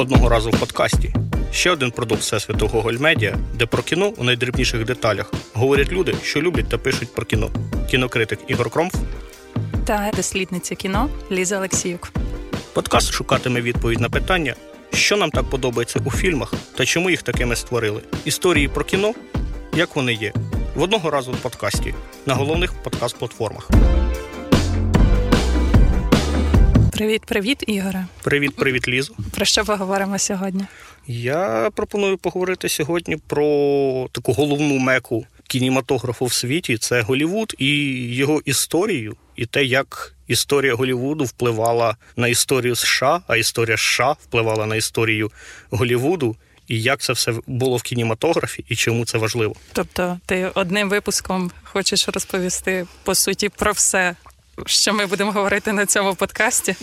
одного разу в подкасті. Ще один продукт всесвіту Гоголь Медіа, де про кіно у найдрібніших деталях говорять люди, що люблять та пишуть про кіно. Кінокритик Ігор Кромф та дослідниця кіно Ліза Олексіюк. Подкаст шукатиме відповідь на питання, що нам так подобається у фільмах та чому їх такими створили. Історії про кіно, як вони є, в одного разу в подкасті на головних подкаст-платформах. Привіт, привіт, Ігоре. Привіт, привіт, Лізо. Про що поговоримо сьогодні? Я пропоную поговорити сьогодні про таку головну меку кінематографу в світі. Це Голівуд і його історію, і те, як історія Голівуду впливала на історію США, а історія США впливала на історію Голівуду. І як це все було в кінематографі, і чому це важливо? Тобто, ти одним випуском хочеш розповісти по суті про все що ми будемо говорити на цьому подкасті?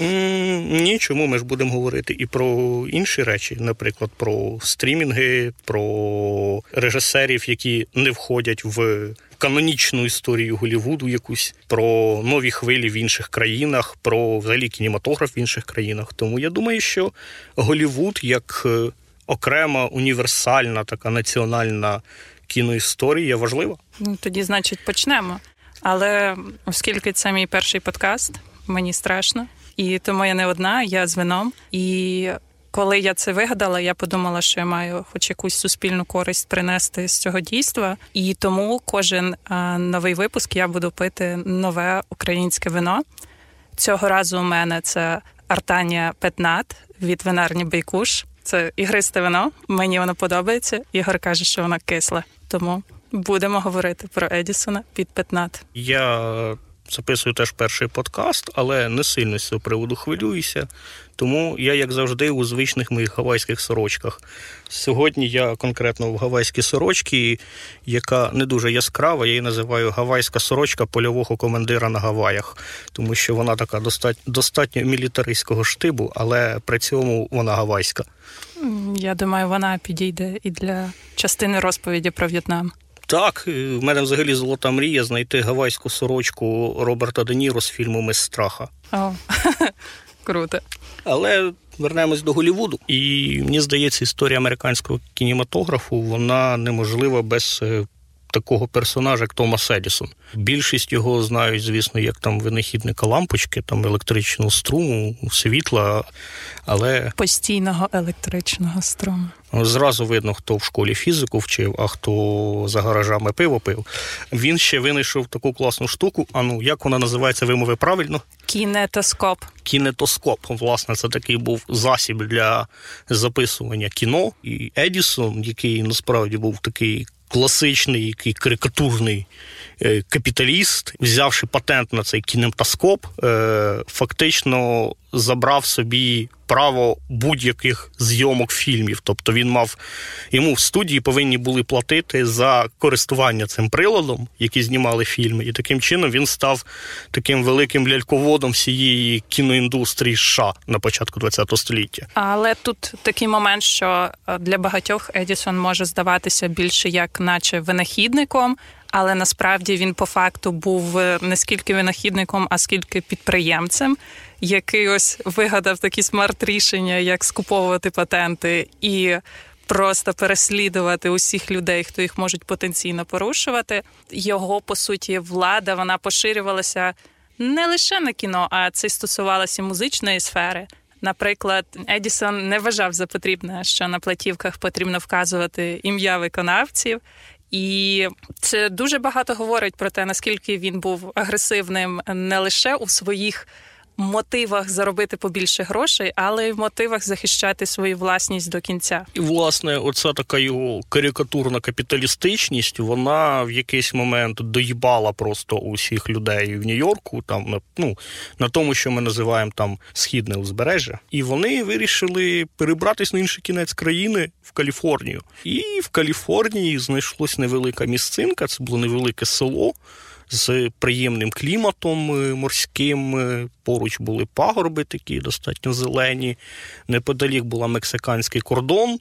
Ні, чому ми ж будемо говорити і про інші речі, наприклад, про стрімінги, про режисерів, які не входять в. Канонічну історію Голівуду, якусь про нові хвилі в інших країнах, про взагалі кінематограф в інших країнах. Тому я думаю, що Голівуд як е, окрема універсальна така національна кіноісторія важлива. Ну тоді, значить, почнемо. Але оскільки це мій перший подкаст, мені страшно, і тому я не одна, я з вином. І коли я це вигадала, я подумала, що я маю хоч якусь суспільну користь принести з цього дійства. І тому кожен новий випуск я буду пити нове українське вино. Цього разу у мене це Артанія Петнат від винарні Бейкуш. Це ігристе вино. Мені воно подобається. Ігор каже, що воно кисле. Тому Будемо говорити про Едісона під петнат. Я записую теж перший подкаст, але не сильно з цього приводу хвилююся. Тому я, як завжди, у звичних моїх гавайських сорочках. Сьогодні я конкретно в гавайській сорочці, яка не дуже яскрава. Я її називаю гавайська сорочка польового командира на Гаваях, тому що вона така достатньо достатньо мілітаристського штибу, але при цьому вона гавайська. Я думаю, вона підійде і для частини розповіді про В'єтнам. Так, е, в мене взагалі золота мрія знайти гавайську сорочку Роберта Де Ніро з фільму Мис страха. О, Круто. Але вернемось до Голівуду. І мені здається, історія американського кінематографу вона неможлива без е, такого персонажа, як Томас Едісон. Більшість його знають, звісно, як там винахідника лампочки, там електричного струму, світла, але постійного електричного струму. Зразу видно, хто в школі фізику вчив, а хто за гаражами пиво пив. Він ще винайшов таку класну штуку. А ну як вона називається вимови правильно? Кінетоскоп. Кінетоскоп. Власне, це такий був засіб для записування кіно. І Едісон, який насправді був такий класичний, який карикатурний капіталіст, взявши патент на цей кінематоскоп, е, фактично забрав собі право будь-яких зйомок фільмів. Тобто він мав йому в студії повинні були платити за користування цим приладом, які знімали фільми, і таким чином він став таким великим ляльководом всієї кіноіндустрії США на початку ХХ століття. Але тут такий момент, що е, для багатьох Едісон може здаватися більше як, наче винахідником. Але насправді він по факту був е, не скільки винахідником, а скільки підприємцем який ось вигадав такі смарт-рішення, як скуповувати патенти і просто переслідувати усіх людей, хто їх можуть потенційно порушувати. Його по суті влада вона поширювалася не лише на кіно, а це стосувалося музичної сфери. Наприклад, Едісон не вважав за потрібне, що на платівках потрібно вказувати ім'я виконавців. І це дуже багато говорить про те, наскільки він був агресивним не лише у своїх мотивах заробити побільше грошей, але й в мотивах захищати свою власність до кінця. І власне, оця така його карикатурна капіталістичність, вона в якийсь момент доїбала просто усіх людей в Нью-Йорку, там ну на тому, що ми називаємо там східне узбережжя, і вони вирішили перебратись на інший кінець країни в Каліфорнію. І в Каліфорнії знайшлось невелика місцинка, це було невелике село з приємним кліматом е, морським. Е, поруч були пагорби такі, достатньо зелені. Неподалік була мексиканський кордон.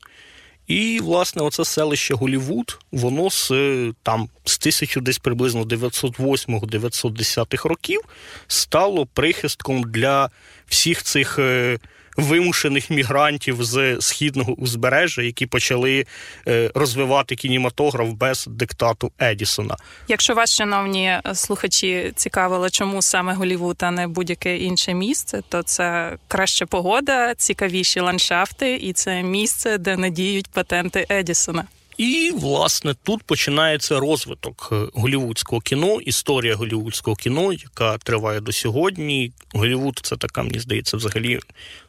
І, власне, оце селище Голівуд, воно з е, там з 1000 десь приблизно 908-910 років стало прихистком для всіх цих вимушених мігрантів з східного узбережжя, які почали е, розвивати кінематограф без диктату Едісона. Якщо вас, шановні слухачі, цікавило, чому саме Голівуд, а не будь-яке інше місце, то це краща погода, цікавіші ландшафти, і це місце, де надіють патенти Едісона. І власне тут починається розвиток е, голівудського кіно, історія голівудського кіно, яка триває до сьогодні. Голівуд це така, мені здається, взагалі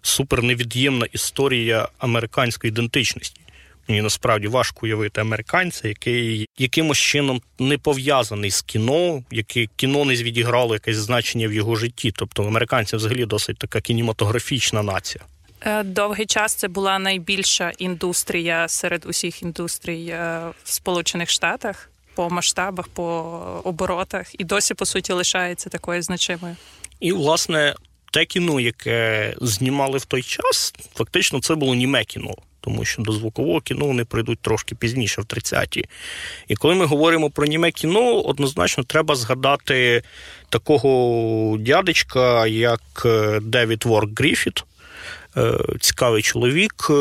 суперневід'ємна історія американської ідентичності. Мені насправді важко уявити американця, який якимось чином не пов'язаний з кіно, яке кіно не відіграло якесь значення в його житті. Тобто американці взагалі досить така кінематографічна нація. Е, довгий час це була найбільша індустрія серед усіх індустрій е, в Сполучених Штатах по масштабах, по оборотах, і досі по суті лишається такою значимою. І власне те кіно, яке знімали в той час, фактично це було німе кіно. Тому що до звукового кіно вони прийдуть трошки пізніше, в 30-ті. І коли ми говоримо про німе кіно, однозначно треба згадати такого дядечка, як е, Девід Ворк Гріфіт. Е, цікавий чоловік е,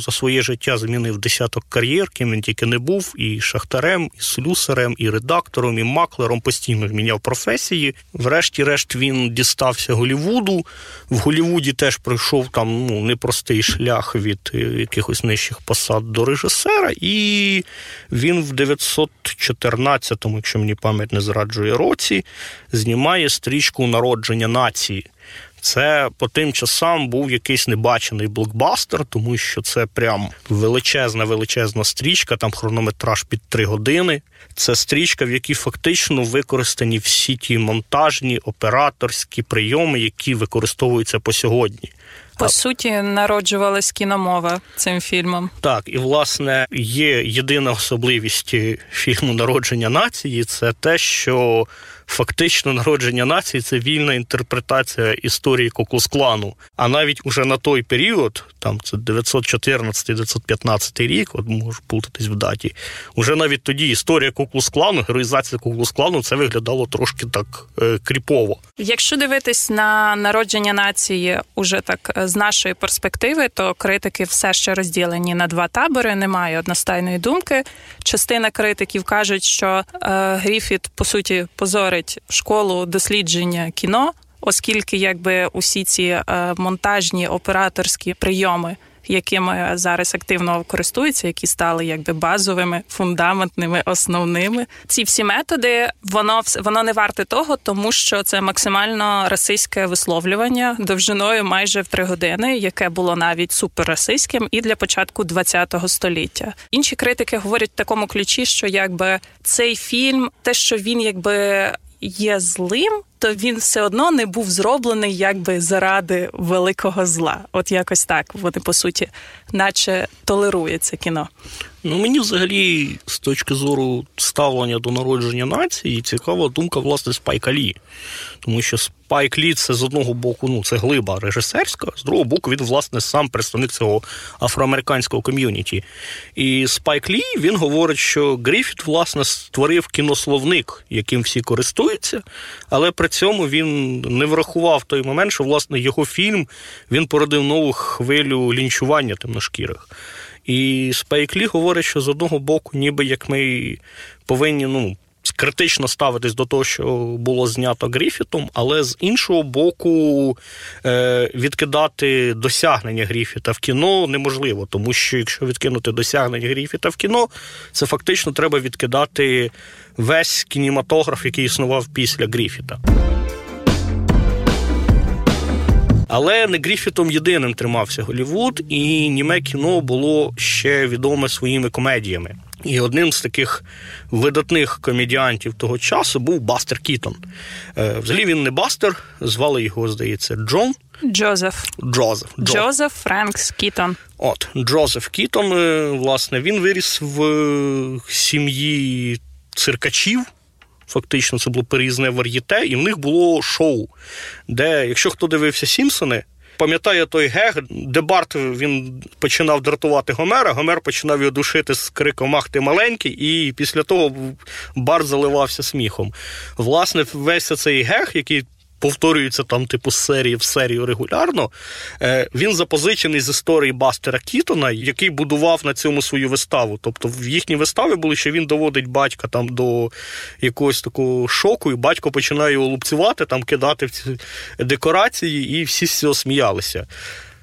за своє життя змінив десяток кар'єр, ким він тільки не був, і шахтарем, і слюсарем, і редактором, і маклером постійно зміняв професії. Врешті-решт він дістався Голівуду. В Голівуді теж пройшов там ну, непростий шлях від е, якихось нижчих посад до режисера, і він в 914-му, якщо мені пам'ять не зраджує році, знімає стрічку народження нації. Це по тим часам був якийсь небачений блокбастер, тому що це прям величезна, величезна стрічка, там хронометраж під три години. Це стрічка, в якій фактично використані всі ті монтажні операторські прийоми, які використовуються по сьогодні. По суті, народжувалась кіномова цим фільмом. Так, і власне є єдина особливість фільму Народження нації це те, що фактично народження нації це вільна інтерпретація історії Коклус-клану. А навіть уже на той період, там це 914-915 рік, от можу плутатись в даті. Уже навіть тоді історія Коклус-клану, героїзація Коклус-клану, це виглядало трошки так е, кріпово. Якщо дивитись на народження нації, уже так е, з нашої перспективи, то критики все ще розділені на два табори. Немає одностайної думки. Частина критиків кажуть, що е, Гріфіт по суті позорить школу дослідження кіно, оскільки якби усі ці е, монтажні операторські прийоми якими зараз активно користуються, які стали якби базовими, фундаментними, основними. Ці всі методи воно воно не варте того, тому що це максимально расистське висловлювання довжиною майже в три години, яке було навіть суперрасистським і для початку ХХ століття. Інші критики говорять в такому ключі, що якби цей фільм, те, що він якби є злим, то він все одно не був зроблений якби заради великого зла. От якось так вони по суті, наче толерує кіно. Ну мені взагалі з точки зору ставлення до народження нації цікава думка власне Спайка Лі. Тому що Спайк Лі це з одного боку, ну це глиба режисерська, з другого боку, він, власне, сам представник цього афроамериканського ком'юніті. І Спайк Лі він говорить, що Гріфіт, власне, створив кінословник, яким всі користуються, але при цьому він не врахував той момент, що власне його фільм він породив нову хвилю лінчування темношкірих. І Спайк Лі говорить, що з одного боку, ніби як ми повинні ну, критично ставитись до того, що було знято Гріфітом, але з іншого боку, е, відкидати досягнення Гріфіта в кіно неможливо, тому що якщо відкинути досягнення Гріфіта в кіно, це фактично треба відкидати весь кінематограф, який існував після Гріфіта. Але не Гріфітом єдиним тримався Голівуд, і німе кіно було ще відоме своїми комедіями. І одним з таких видатних комедіантів того часу був Бастер Кітон. Е, взагалі він не Бастер, звали його, здається, Джон. Джозеф. Джозеф. Джо. Джозеф Френк Кітон. От, Джозеф Кітон, е, власне, він виріс в сім'ї циркачів. Фактично, це було переїзне вар'єте, і в них було шоу, де, якщо хто дивився Сімпсони, пам'ятає той гег, де Барт він починав дратувати Гомера, Гомер починав його душити з криком Ах, ти маленький, і після того Барт заливався сміхом. Власне, весь цей гег, який повторюється там, типу, з серії в серію регулярно. Е, Він запозичений з історії Бастера Кітона, який будував на цьому свою виставу. Тобто в їхні вистави були, що він доводить батька там до якогось такого шоку, і батько починає його лупцювати, там кидати в ці декорації, і всі з цього сміялися.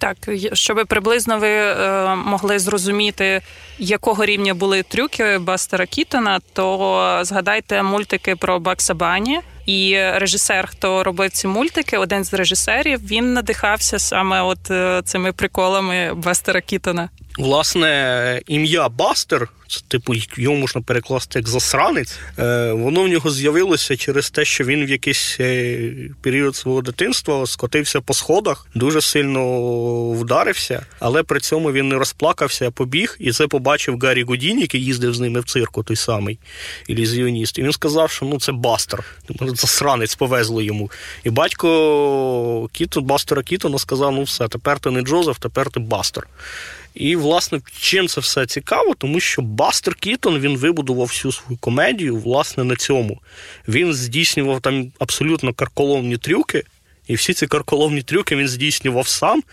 Так, щоб приблизно ви е, могли зрозуміти, якого рівня були трюки Бастера Кітона, то згадайте мультики про Бакса Бані. І режисер, хто робив ці мультики, один з режисерів, він надихався саме от е, цими приколами Бастера Кітона. Власне, ім'я Бастер, це типу його можна перекласти як засранець. Е, воно в нього з'явилося через те, що він в якийсь е, період свого дитинства скотився по сходах, дуже сильно вдарився, але при цьому він не розплакався, а побіг. І це побачив Гаррі Гудін, який їздив з ними в цирку, той самий ілюзіоніст. І він сказав, що ну це Бастер. Засранець повезло йому. І батько Кіто, Бастера Кітона сказав: ну все, тепер ти не Джозеф, тепер ти Бастер. І, власне, чим це все цікаво, тому що Бастер Кітон він вибудував всю свою комедію, власне, на цьому. Він здійснював там абсолютно карколомні трюки. І всі ці карколовні трюки він здійснював сам.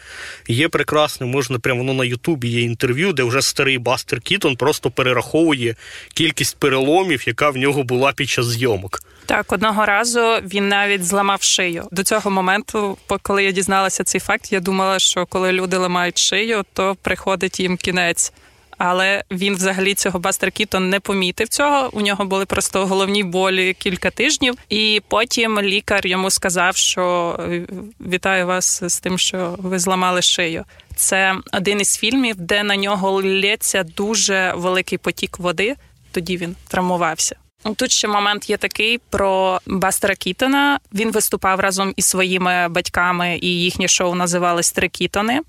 Є прекрасне, можна прямо воно на Ютубі є інтерв'ю, де вже старий Бастер Кітон просто перераховує кількість переломів, яка в нього була під час зйомок. Так, одного разу він навіть зламав шию. До цього моменту, коли я дізналася цей факт, я думала, що коли люди ламають шию, то приходить їм кінець. Але він взагалі цього Бастер Кітон не помітив цього. У нього були просто головні болі кілька тижнів, і потім лікар йому сказав, що «Е, вітаю вас з тим, що ви зламали шию. Це один із фільмів, де на нього лється дуже великий потік води. Тоді він травмувався. Тут ще момент є такий про Бастера Кітона. Він виступав разом із своїми батьками, і їхнє шоу називалось Три Кітони.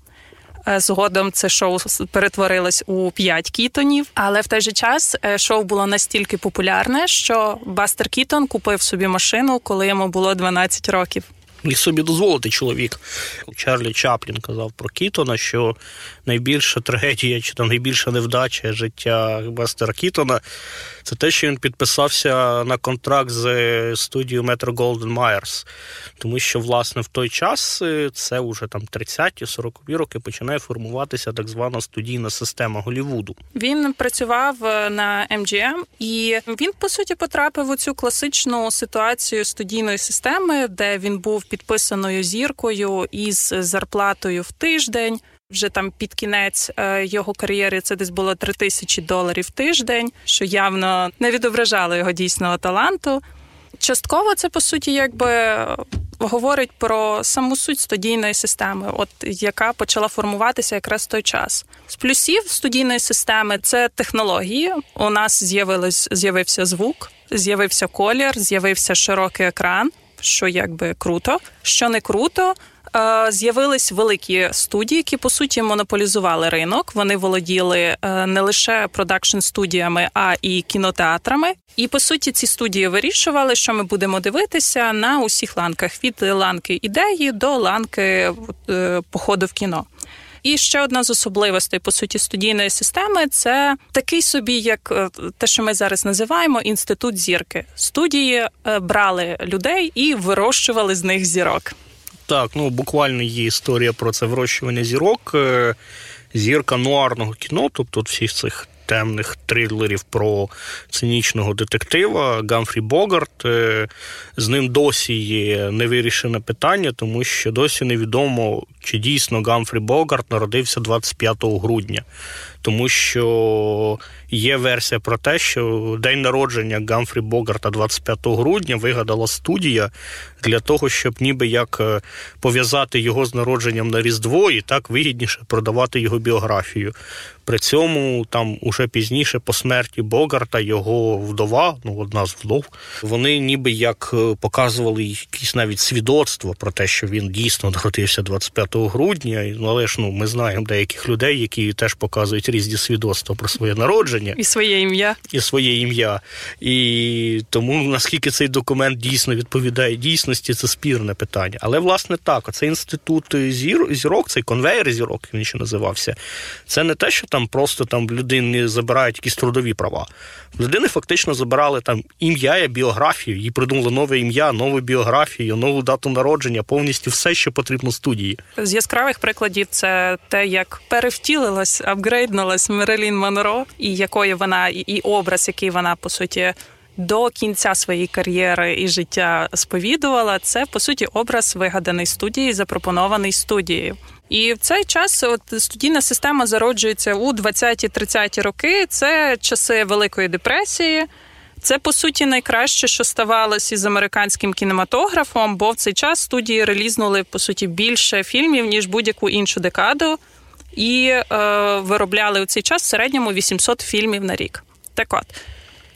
Е, згодом це шоу перетворилось у п'ять кітонів, але в той же час е, шоу було настільки популярне, що Бастер Кітон купив собі машину, коли йому було 12 років. Міг собі дозволити чоловік. Чарлі Чаплін казав про Кітона, що найбільша трагедія чи там найбільша невдача життя Бастера Кітона це те, що він підписався на контракт з студією Metro Golden Myers. Тому що, власне, в той час е, це вже там 30-40 роки починає формуватися так звана студійна система Голівуду. Він працював е, на MGM, і він по суті потрапив у цю класичну ситуацію студійної системи, де він був підписаною зіркою із зарплатою в тиждень. Вже там під кінець е, його кар'єри це десь було 3 тисячі доларів тиждень, що явно не відображало його дійсного таланту. Частково це по суті, якби говорить про саму суть студійної системи, от яка почала формуватися якраз в той час. З плюсів студійної системи це технології. У нас з'явилось з'явився звук, з'явився колір, з'явився широкий екран що якби круто, що не круто. Е, з'явились великі студії, які по суті монополізували ринок. Вони володіли е, не лише продакшн студіями, а і кінотеатрами. І по суті, ці студії вирішували, що ми будемо дивитися на усіх ланках від ланки ідеї до ланки е, походу в кіно. І ще одна з особливостей по суті студійної системи це такий собі, як те, що ми зараз називаємо інститут зірки. Студії брали людей і вирощували з них зірок. Так, ну буквально є історія про це вирощування зірок. Е, зірка нуарного кіно, тобто всіх цих темних трилерів про цинічного детектива Гамфрі Богарт. Е, з ним досі є невирішене питання, тому що досі невідомо, чи дійсно Гамфрі Богарт народився 25 грудня. Тому що є версія про те, що день народження Гамфрі Богарта 25 грудня вигадала студія для того, щоб ніби як е, пов'язати його з народженням на Різдво і так вигідніше продавати його біографію. При цьому там уже пізніше, по смерті Богарта, його вдова, ну одна з вдов, вони ніби як е, показували якісь навіть свідоцтво про те, що він дійсно народився 25 грудня. Ну, але ж ну ми знаємо деяких людей, які теж показують різні свідоцтва про своє народження і своє ім'я. І своє ім'я. І тому наскільки цей документ дійсно відповідає дійсності, це спірне питання. Але власне так, оцей інститут зір, зірок, цей конвейер зірок, він ще називався. Це не те, що там просто там в людини забирають якісь трудові права. В людини фактично забирали там ім'я і біографію, їй придумали нове ім'я, нову біографію, нову дату народження, повністю все, що потрібно студії. З яскравих прикладів це те, як перевтілилась, апгрейднулась Мерелін Монро, і якою вона і образ, який вона по суті до кінця своєї кар'єри і життя сповідувала, це по суті образ вигаданий студії, запропонований студією. І в цей час от студійна система зароджується у 20-30 роки. Це часи Великої депресії. Це по суті найкраще, що ставалося із американським кінематографом, бо в цей час студії релізнули по суті більше фільмів ніж будь-яку іншу декаду, і е, виробляли у цей час в середньому 800 фільмів на рік. Так от.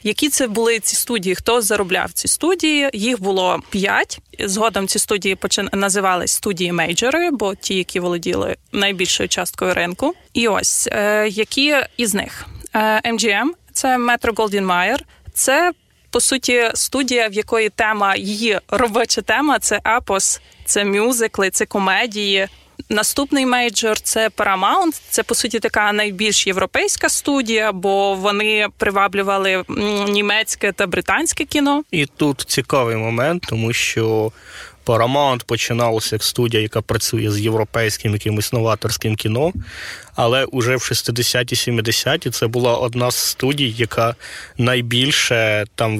Які це були ці студії? Хто заробляв ці студії? Їх було п'ять. Згодом ці студії почин... називались студії мейджори, бо ті, які володіли найбільшою часткою ринку. І ось е, які із них е, MGM, це Metro Goldwyn Mayer, це по суті студія, в якої тема її робоча тема це епос, це мюзикли, це комедії. Наступний мейджор це Paramount. Це по суті така найбільш європейська студія, бо вони приваблювали німецьке та британське кіно. І тут цікавий момент, тому що Paramount починалося як студія, яка працює з європейським якимось новаторським кіно. Але уже в 60-ті, 70-ті це була одна з студій, яка найбільше там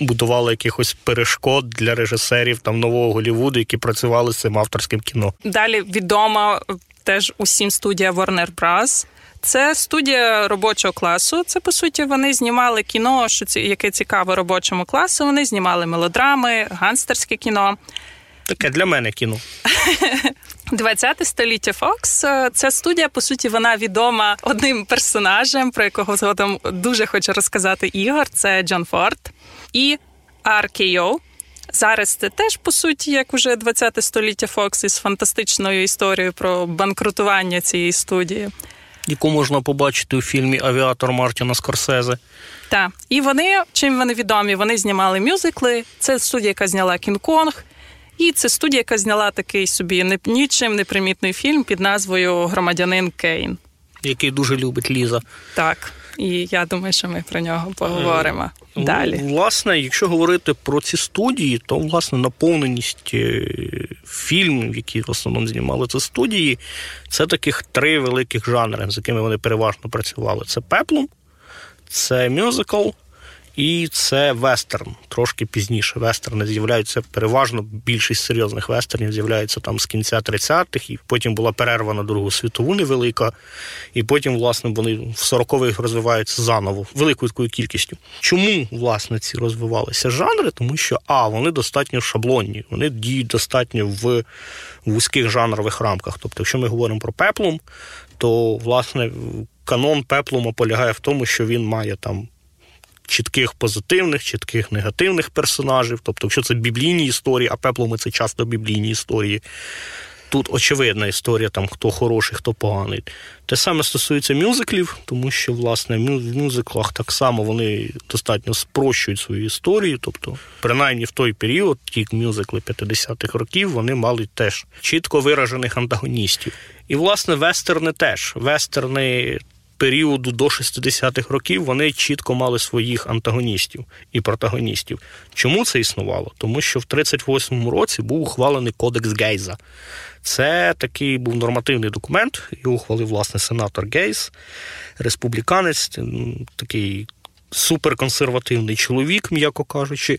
будувала якихось перешкод для режисерів там нового Голлівуду, які працювали з цим авторським кіно. Далі відома теж усім студія Warner Bros. Це студія робочого класу. Це по суті вони знімали кіно, що яке цікаве робочому класу. Вони знімали мелодрами, ганстерське кіно. Таке для мене кіно. 20 століття Фокс. Це студія, по суті, вона відома одним персонажем, про якого згодом дуже хоче розказати Ігор. Це Джон Форд і RKO. Зараз це теж по суті, як уже 20 століття Фокс із фантастичною історією про банкрутування цієї студії. Яку можна побачити у фільмі Авіатор Мартіна Скорсезе. Так. І вони чим вони відомі? Вони знімали мюзикли. Це студія, яка зняла Кінг-Конг. І це студія, яка зняла такий собі нічим непримітний фільм під назвою Громадянин Кейн, який дуже любить Ліза. Так. І я думаю, що ми про нього поговоримо е, далі. Власне, якщо говорити про ці студії, то власне наповненість е, фільмів, які в основному знімали це студії, це таких три великих жанри, з якими вони переважно працювали: це пеплум, це мюзикл і це вестерн. Трошки пізніше. Вестерни з'являються переважно більшість серйозних вестернів з'являються там з кінця 30-х, і потім була перерва на Другу світову невелика. І потім, власне, вони в 40-х розвиваються заново, великою такою кількістю. Чому, власне, ці розвивалися жанри? Тому що А, вони достатньо шаблонні, вони діють достатньо в вузьких жанрових рамках. Тобто, якщо ми говоримо про пеплум, то власне канон пеплума полягає в тому, що він має там чітких позитивних, чітких негативних персонажів. Тобто, якщо це біблійні історії, а пепломи це часто біблійні історії. Тут очевидна історія, там хто хороший, хто поганий. Те саме стосується мюзиклів, тому що, власне, в мюзиклах так само вони достатньо спрощують свою історію. Тобто, принаймні в той період, ті мюзикли 50-х років, вони мали теж чітко виражених антагоністів. І, власне, вестерни теж. Вестерни періоду до 60-х років вони чітко мали своїх антагоністів і протагоністів. Чому це існувало? Тому що в 38-му році був ухвалений Кодекс Гейза. Це такий був нормативний документ, його ухвалив власне сенатор Гейс, республіканець, такий суперконсервативний чоловік, м'яко кажучи.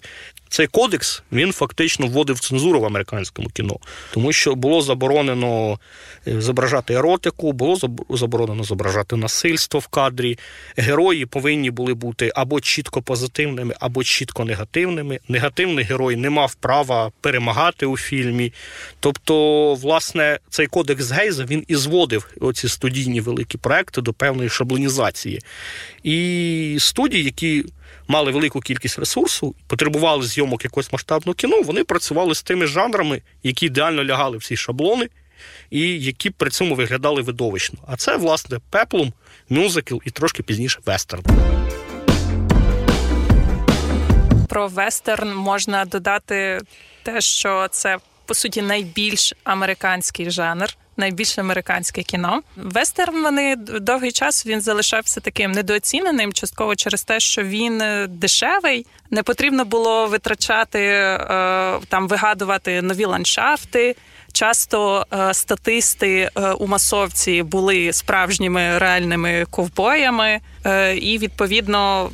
Цей кодекс він фактично вводив цензуру в американському кіно, тому що було заборонено е, зображати еротику, було заборонено зображати насильство в кадрі. Герої повинні були бути або чітко позитивними, або чітко негативними. Негативний герой не мав права перемагати у фільмі. Тобто, власне, цей кодекс Гейза він і зводив оці студійні великі проекти до певної шаблонізації. І студії, які мали велику кількість ресурсу, потребували зйомок якогось масштабного кіно, вони працювали з тими жанрами, які ідеально лягали в ці шаблони, і які при цьому виглядали видовищно. А це, власне, пеплум, мюзикл і трошки пізніше вестерн. Про вестерн можна додати те, що це по суті найбільш американський жанр найбільш американське кіно. Вестерн вони довгий час він залишався таким недооціненим, частково через те, що він е, дешевий. Не потрібно було витрачати е, там, вигадувати нові ландшафти. Часто е, статисти у масовці були справжніми реальними ковбоями, і відповідно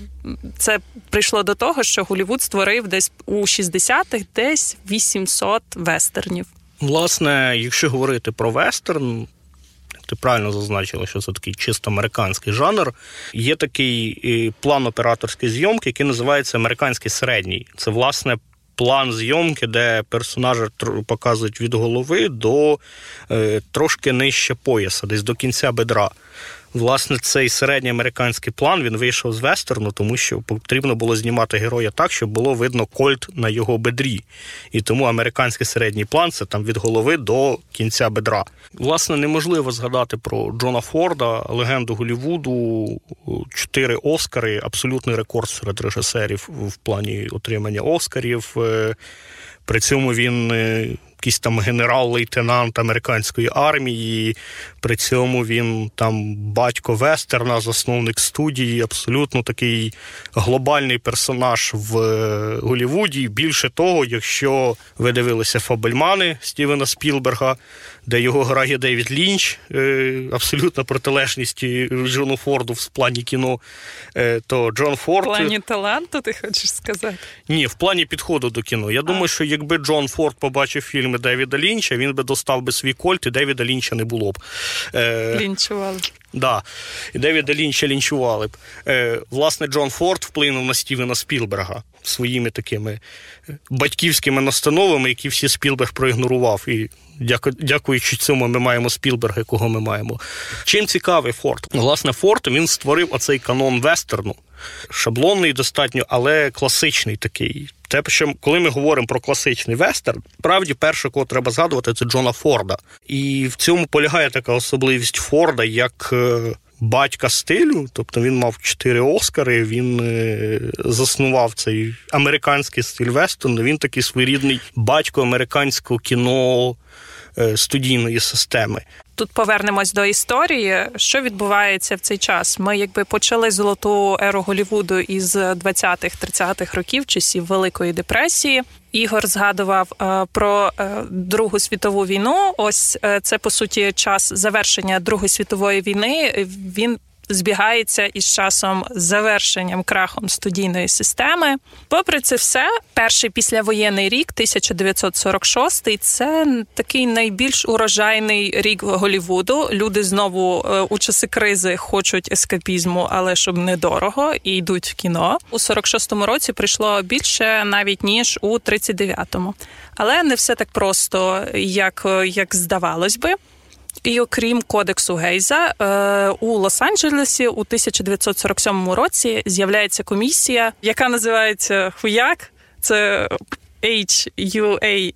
це прийшло до того, що Голівуд створив десь у 60-х десь 800 вестернів. Власне, якщо говорити про вестерн, ти правильно зазначила, що це такий чисто американський жанр. Є такий е, план операторської зйомки, який називається американський середній. Це власне. План зйомки, де персонажа показують від голови до е, трошки нижче пояса, десь до кінця бедра. Власне, цей середній американський план він вийшов з вестерну, тому що потрібно було знімати героя так, щоб було видно кольт на його бедрі. І тому американський середній план це там від голови до кінця бедра. Власне, неможливо згадати про Джона Форда, легенду Голівуду, чотири Оскари, абсолютний рекорд серед режисерів в плані отримання Оскарів. Е, при цьому він е, якийсь там генерал-лейтенант американської армії. При цьому він там батько Вестерна, засновник студії, абсолютно такий глобальний персонаж в е, Голівуді. Більше того, якщо ви дивилися Фабельмани Стівена Спілберга, де його грає Девід Лінч, е, абсолютно протилежність Джону Форду в плані кіно, е, то Джон Форд... В плані таланту, ти хочеш сказати? Ні, в плані підходу до кіно. Я а. думаю, що якби Джон Форд побачив фільми Девіда Лінча, він би достав би свій кольт, і Девіда Лінча не було б. Е, Лінчували. Да, і Девіда Лінча лінчували б. Е, Власне, Джон Форд вплинув на Стівена Спілберга своїми такими батьківськими настановами, які всі Спілберг проігнорував. І дякуючи цьому, ми маємо Спілберга, якого ми маємо. Чим цікавий Форд? Власне, Форд він створив оцей канон вестерну. Шаблонний достатньо, але класичний такий. Те, що коли ми говоримо про класичний вестерн, правді перше, кого треба згадувати, це Джона Форда. І в цьому полягає така особливість Форда як е, батька стилю. Тобто він мав чотири Оскари, він е, заснував цей американський стиль вестерну. Він такий своєрідний батько американського кіно. Е, студійної системи тут повернемось до історії. Що відбувається в цей час? Ми якби почали золоту еру Голівуду із 20-х-30-х років, часів Великої депресії. Ігор згадував е, про е, Другу світову війну. Ось це по суті час завершення Другої світової війни. Він збігається із часом завершенням крахом студійної системи. Попри це все, перший післявоєнний рік, 1946, це такий найбільш урожайний рік Голівуду. Люди знову е, у часи кризи хочуть ескапізму, але щоб недорого, і йдуть в кіно. У 46-му році прийшло більше навіть ніж у 39-му. Але не все так просто, як, як здавалось би. І окрім кодексу Гейза, е, у Лос-Анджелесі у 1947 році з'являється комісія, яка називається Хуяк. Це HUAC,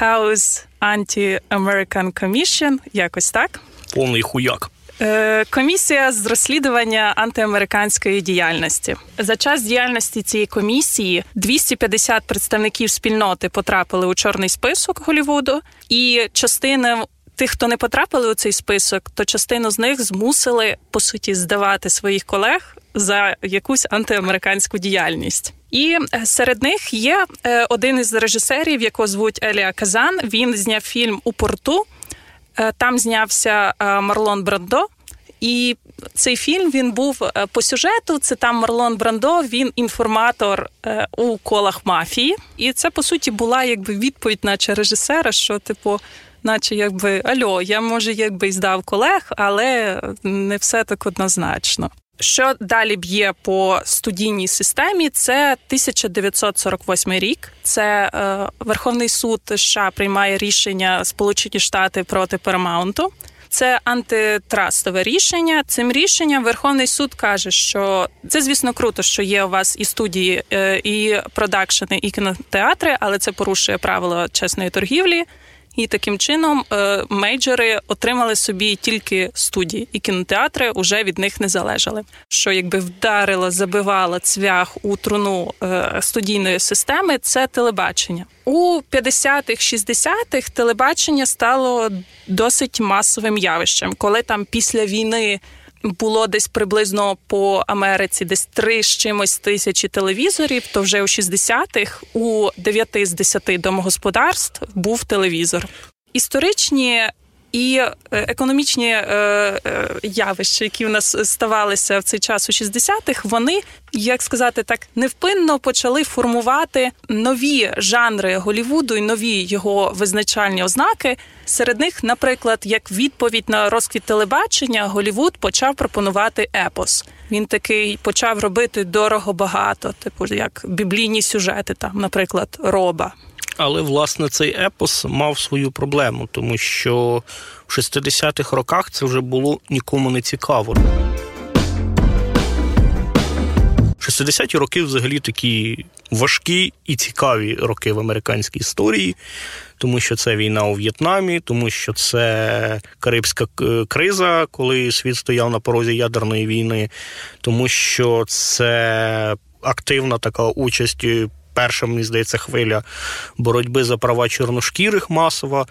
House Anti-American Commission, якось так. Повний хуяк. Е, комісія з розслідування антиамериканської діяльності за час діяльності цієї комісії 250 представників спільноти потрапили у чорний список Голівуду, і частина тих, хто не потрапили у цей список, то частину з них змусили по суті здавати своїх колег за якусь антиамериканську діяльність. І е, серед них є е, один із режисерів, якого звуть Елія Казан. Він зняв фільм у порту. Е, там знявся Марлон Брандо. І цей фільм він був по сюжету. Це там Марлон Брандо. Він інформатор у колах мафії, і це по суті була якби відповідь, наче режисера, що типу наче якби альо, я може якби й здав колег, але не все так однозначно. Що далі б'є по студійній системі? Це 1948 рік. Це е, Верховний суд США приймає рішення Сполучені Штати проти Paramount. Це антитрастове рішення. Цим рішенням Верховний суд каже, що це, звісно, круто, що є у вас і студії, е, і продакшени, і кінотеатри, але це порушує правила чесної торгівлі І таким чином мейджери мейджори отримали собі тільки студії, і кінотеатри вже від них не залежали. Що якби вдарило, забивало цвях у труну е, студійної системи, це телебачення. У 50-х, 60-х телебачення стало досить масовим явищем, коли там після війни було десь приблизно по Америці десь три з чимось тисячі телевізорів. То вже у 60-х у 9 з 10 домогосподарств був телевізор. Історичні і е, економічні е, е, явища, які в нас ставалися в цей час у 60-х, вони, як сказати так, невпинно почали формувати нові жанри Голівуду і нові його визначальні ознаки. Серед них, наприклад, як відповідь на розквіт телебачення, Голівуд почав пропонувати епос. Він такий почав робити дорого багато, типу як біблійні сюжети, там, наприклад, роба. Але власне цей епос мав свою проблему, тому що в 60-х роках це вже було нікому не цікаво. 60-ті роки взагалі такі важкі і цікаві роки в американській історії, тому що це війна у В'єтнамі, тому що це Карибська криза, коли світ стояв на порозі ядерної війни, тому що це активна така участь перша, мені здається, хвиля боротьби за права чорношкірих масова,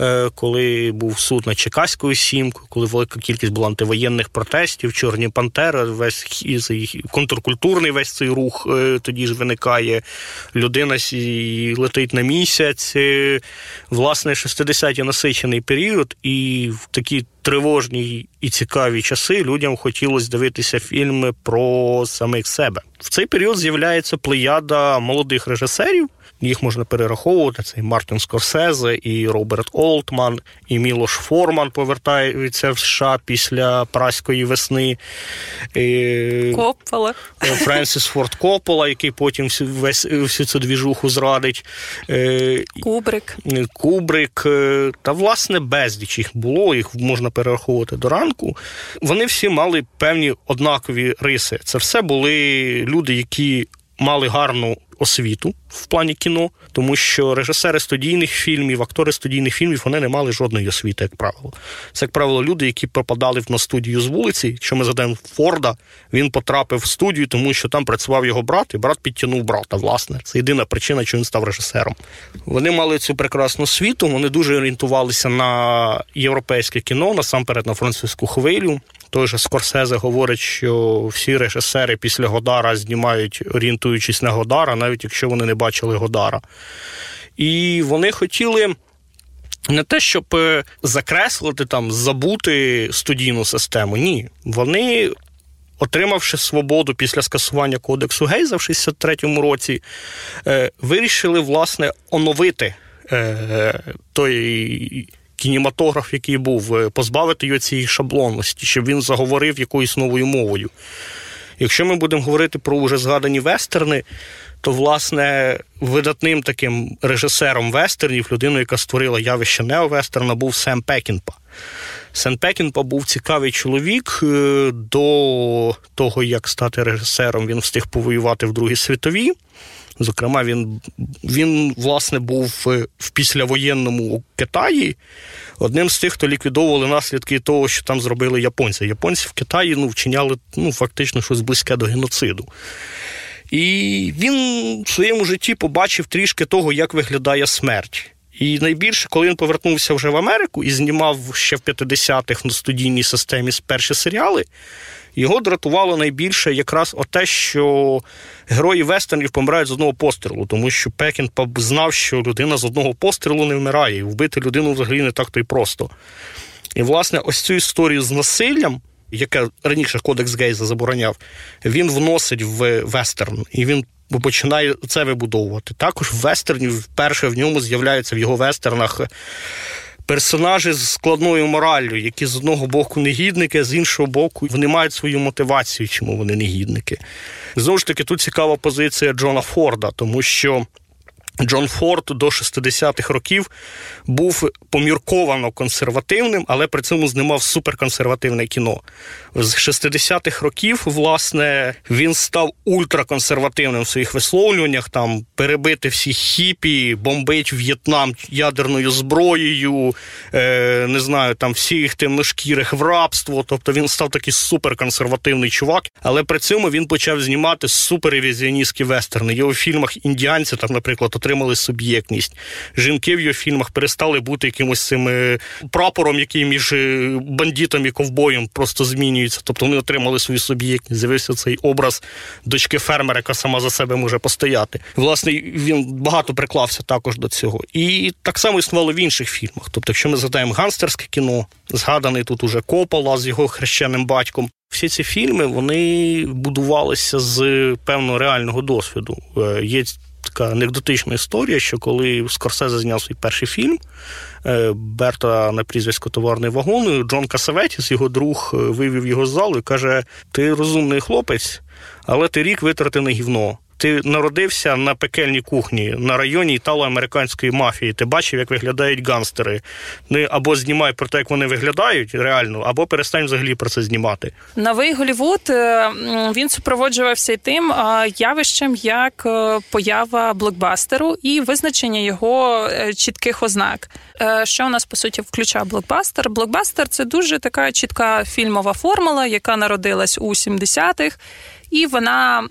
е, коли був суд над Чекаською сімкою, коли велика кількість була антивоєнних протестів, чорні пантери, весь контркультурний весь цей рух е, тоді ж виникає. Людина летить на місяць. Е, власне, 60-ті насичений період, і в такі тривожні і цікаві часи людям хотілося дивитися фільми про самих себе. В цей період з'являється плеяда молодих режисерів, їх можна перераховувати. Це і Мартин Скорсезе, і Роберт Олтман, і Мілош Форман повертаються в США після праської весни. І... Коппола. Френсіс Форд Коппола, який потім всю, весь, всю цю двіжуху зрадить. Е, Кубрик. Кубрик. Е, та, власне, безліч їх було, їх можна перераховувати до ранку. Вони всі мали певні однакові риси. Це все були люди, які мали гарну освіту в плані кіно, тому що режисери студійних фільмів, актори студійних фільмів вони не мали жодної освіти, як правило. Це, як правило, люди, які пропадали на студію з вулиці. Якщо ми згадаємо Форда, він потрапив в студію, тому що там працював його брат, і брат підтягнув брата. Власне, це єдина причина, що він став режисером. Вони мали цю прекрасну освіту, вони дуже орієнтувалися на європейське кіно, насамперед на французьку хвилю. Той же Скорсезе говорить, що всі режисери після Годара знімають, орієнтуючись на Годара, навіть якщо вони не бачили Годара. І вони хотіли. Не те, щоб е, закреслити там, забути студійну систему. Ні. Вони, отримавши свободу після скасування кодексу Гейза в 63-му році, е, вирішили, власне, оновити е, той кінематограф, який був, е, позбавити його цієї шаблонності, щоб він заговорив якоюсь новою мовою. Якщо ми будемо говорити про вже згадані вестерни, то власне видатним таким режисером вестернів, людиною, яка створила явище неовестерна, був Сем Пекінпа. Сем Пекінпа був цікавий чоловік е, до того, як стати режисером, він встиг повоювати в Другій світовій. Зокрема, він він власне був в післявоєнному Китаї одним з тих, хто ліквідовували наслідки того, що там зробили японці. Японці в Китаї ну, вчиняли ну, фактично щось близьке до геноциду. І він в своєму житті побачив трішки того, як виглядає смерть. І найбільше, коли він повернувся вже в Америку і знімав ще в 50-х на студійній системі перші серіали, його дратувало найбільше якраз те, що герої вестернів помирають з одного пострілу, тому що Пекін знав, що людина з одного пострілу не вмирає, і вбити людину взагалі не так то й просто. І, власне, ось цю історію з насиллям, яке раніше Кодекс Гейза забороняв, він вносить в вестерн, і він починає це вибудовувати. Також в вестерні вперше в ньому з'являються в його вестернах персонажі з складною мораллю, які з одного боку негідники, а з іншого боку, вони мають свою мотивацію, чому вони негідники. Знову ж таки, тут цікава позиція Джона Форда, тому що. Джон Форд до 60-х років був помірковано консервативним, але при цьому знімав суперконсервативне кіно. З 60-х років, власне, він став ультраконсервативним в своїх висловлюваннях, там перебити всі хіпі, бомбить В'єтнам ядерною зброєю, е, не знаю, там всіх темношкірих в рабство. Тобто він став такий суперконсервативний чувак, але при цьому він почав знімати супервізіоністські вестерни. Його в фільмах індіанці, там, наприклад, отримали суб'єктність. Жінки в його фільмах перестали бути якимось цим е, прапором, який між е, бандитом і ковбоєм просто змінюється. Тобто вони отримали свою суб'єктність. З'явився цей образ дочки фермера, яка сама за себе може постояти. Власне, він багато приклався також до цього. І так само існувало в інших фільмах. Тобто, якщо ми згадаємо гангстерське кіно, згаданий тут уже Копола з його хрещеним батьком. Всі ці фільми вони будувалися з певного реального досвіду. Е, є така анекдотична історія, що коли Скорсезе зняв свій перший фільм е, Берта на прізвисько товарний вагон, Джон Касаветіс, його друг, е, вивів його з залу і каже: Ти розумний хлопець, але ти рік витратив на гівно. Ти народився на пекельній кухні на районі італо-американської мафії. Ти бачив, як виглядають ганстери. Ну або знімай про те, як вони виглядають реально, або перестань взагалі про це знімати. Новий Голівуд е, він супроводжувався й тим явищем, як е, поява блокбастеру і визначення його е, чітких ознак. Що у нас по суті включає блокбастер? Блокбастер це дуже така чітка фільмова формула, яка народилась у 70-х, і вона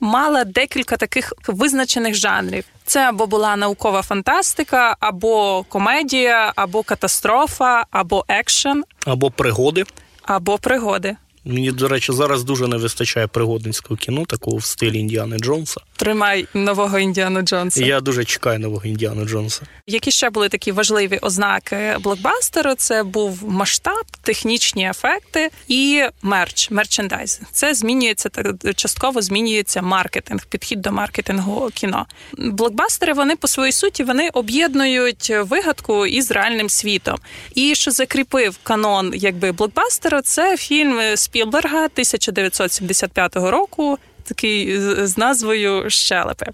мала декілька таких визначених жанрів. Це або була наукова фантастика, або комедія, або катастрофа, або екшен, або пригоди, або пригоди. Мені, до речі, зараз дуже не вистачає пригодницького кіно, такого в стилі Індіани Джонса. Тримай нового Індіану Джонса. Я дуже чекаю нового Індіану Джонса. Які ще були такі важливі ознаки блокбастеру? Це був масштаб, технічні ефекти і мерч, мерчендайз. Це змінюється частково змінюється маркетинг, підхід до маркетингу кіно. Блокбастери вони по своїй суті вони об'єднують вигадку із реальним світом. І що закріпив канон, якби блокбастеру, це фільм Спілберга 1975 року такий з назвою Щелепи.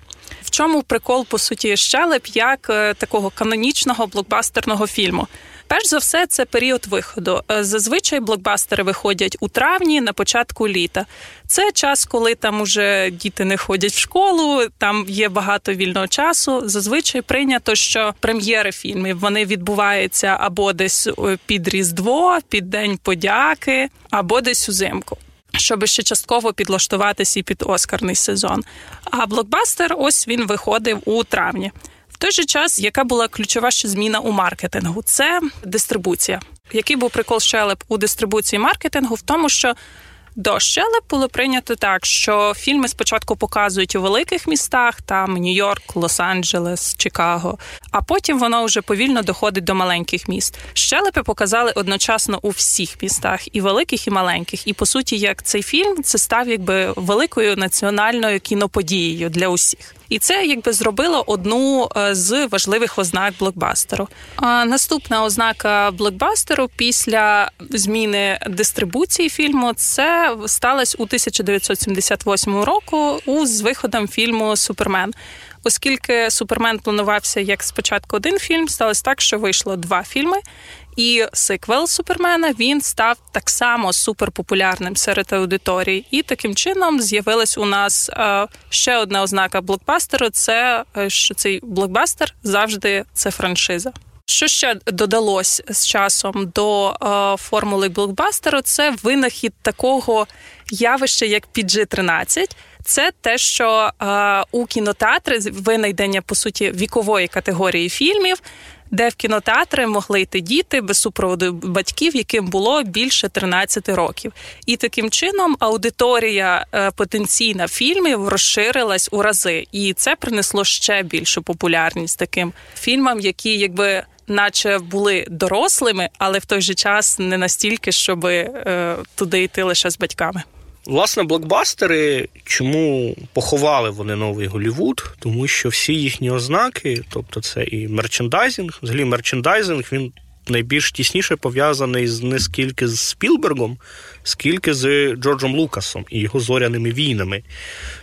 В чому прикол, по суті, щелеп як е, такого канонічного блокбастерного фільму? Перш за все, це період виходу. Е, зазвичай блокбастери виходять у травні на початку літа. Це час, коли там уже діти не ходять в школу, там є багато вільного часу. Зазвичай прийнято, що прем'єри фільмів вони відбуваються або десь е, під Різдво, під День подяки, або десь узимку щоб ще частково підлаштуватися і під Оскарний сезон. А блокбастер ось він виходив у травні. В той же час, яка була ключова ще зміна у маркетингу, це дистрибуція. Який був прикол щелеп у дистрибуції маркетингу в тому, що до щелеп було прийнято так, що фільми спочатку показують у великих містах, там Нью-Йорк, Лос-Анджелес, Чикаго, а потім воно вже повільно доходить до маленьких міст. Щелепи показали одночасно у всіх містах, і великих, і маленьких. І по суті, як цей фільм це став якби великою національною кіноподією для усіх. І це якби зробило одну е, з важливих ознак блокбастеру. А наступна ознака блокбастеру після зміни дистрибуції фільму це сталося у 1978 року у з виходом фільму Супермен. Оскільки Супермен планувався як спочатку один фільм, сталося так, що вийшло два фільми. І сиквел Супермена він став так само суперпопулярним серед аудиторії. І таким чином з'явилась у нас е, ще одна ознака блокбастеру: це е, що цей блокбастер завжди це франшиза. Що ще додалось з часом до е, формули блокбастеру? Це винахід такого явища, як PG-13. Це те, що е, у кінотеатри винайдення по суті вікової категорії фільмів де в кінотеатри могли йти діти без супроводу батьків, яким було більше 13 років. І таким чином аудиторія е, потенційна фільмів розширилась у рази, і це принесло ще більшу популярність таким фільмам, які якби. Наче були дорослими, але в той же час не настільки, щоб е, туди йти лише з батьками. Власне, блокбастери, чому поховали вони новий Голівуд? Тому що всі їхні ознаки, тобто це і мерчендайзинг, взагалі мерчендайзинг, він найбільш тісніше пов'язаний з не скільки з Спілбергом, скільки з Джорджем Лукасом і його зоряними війнами.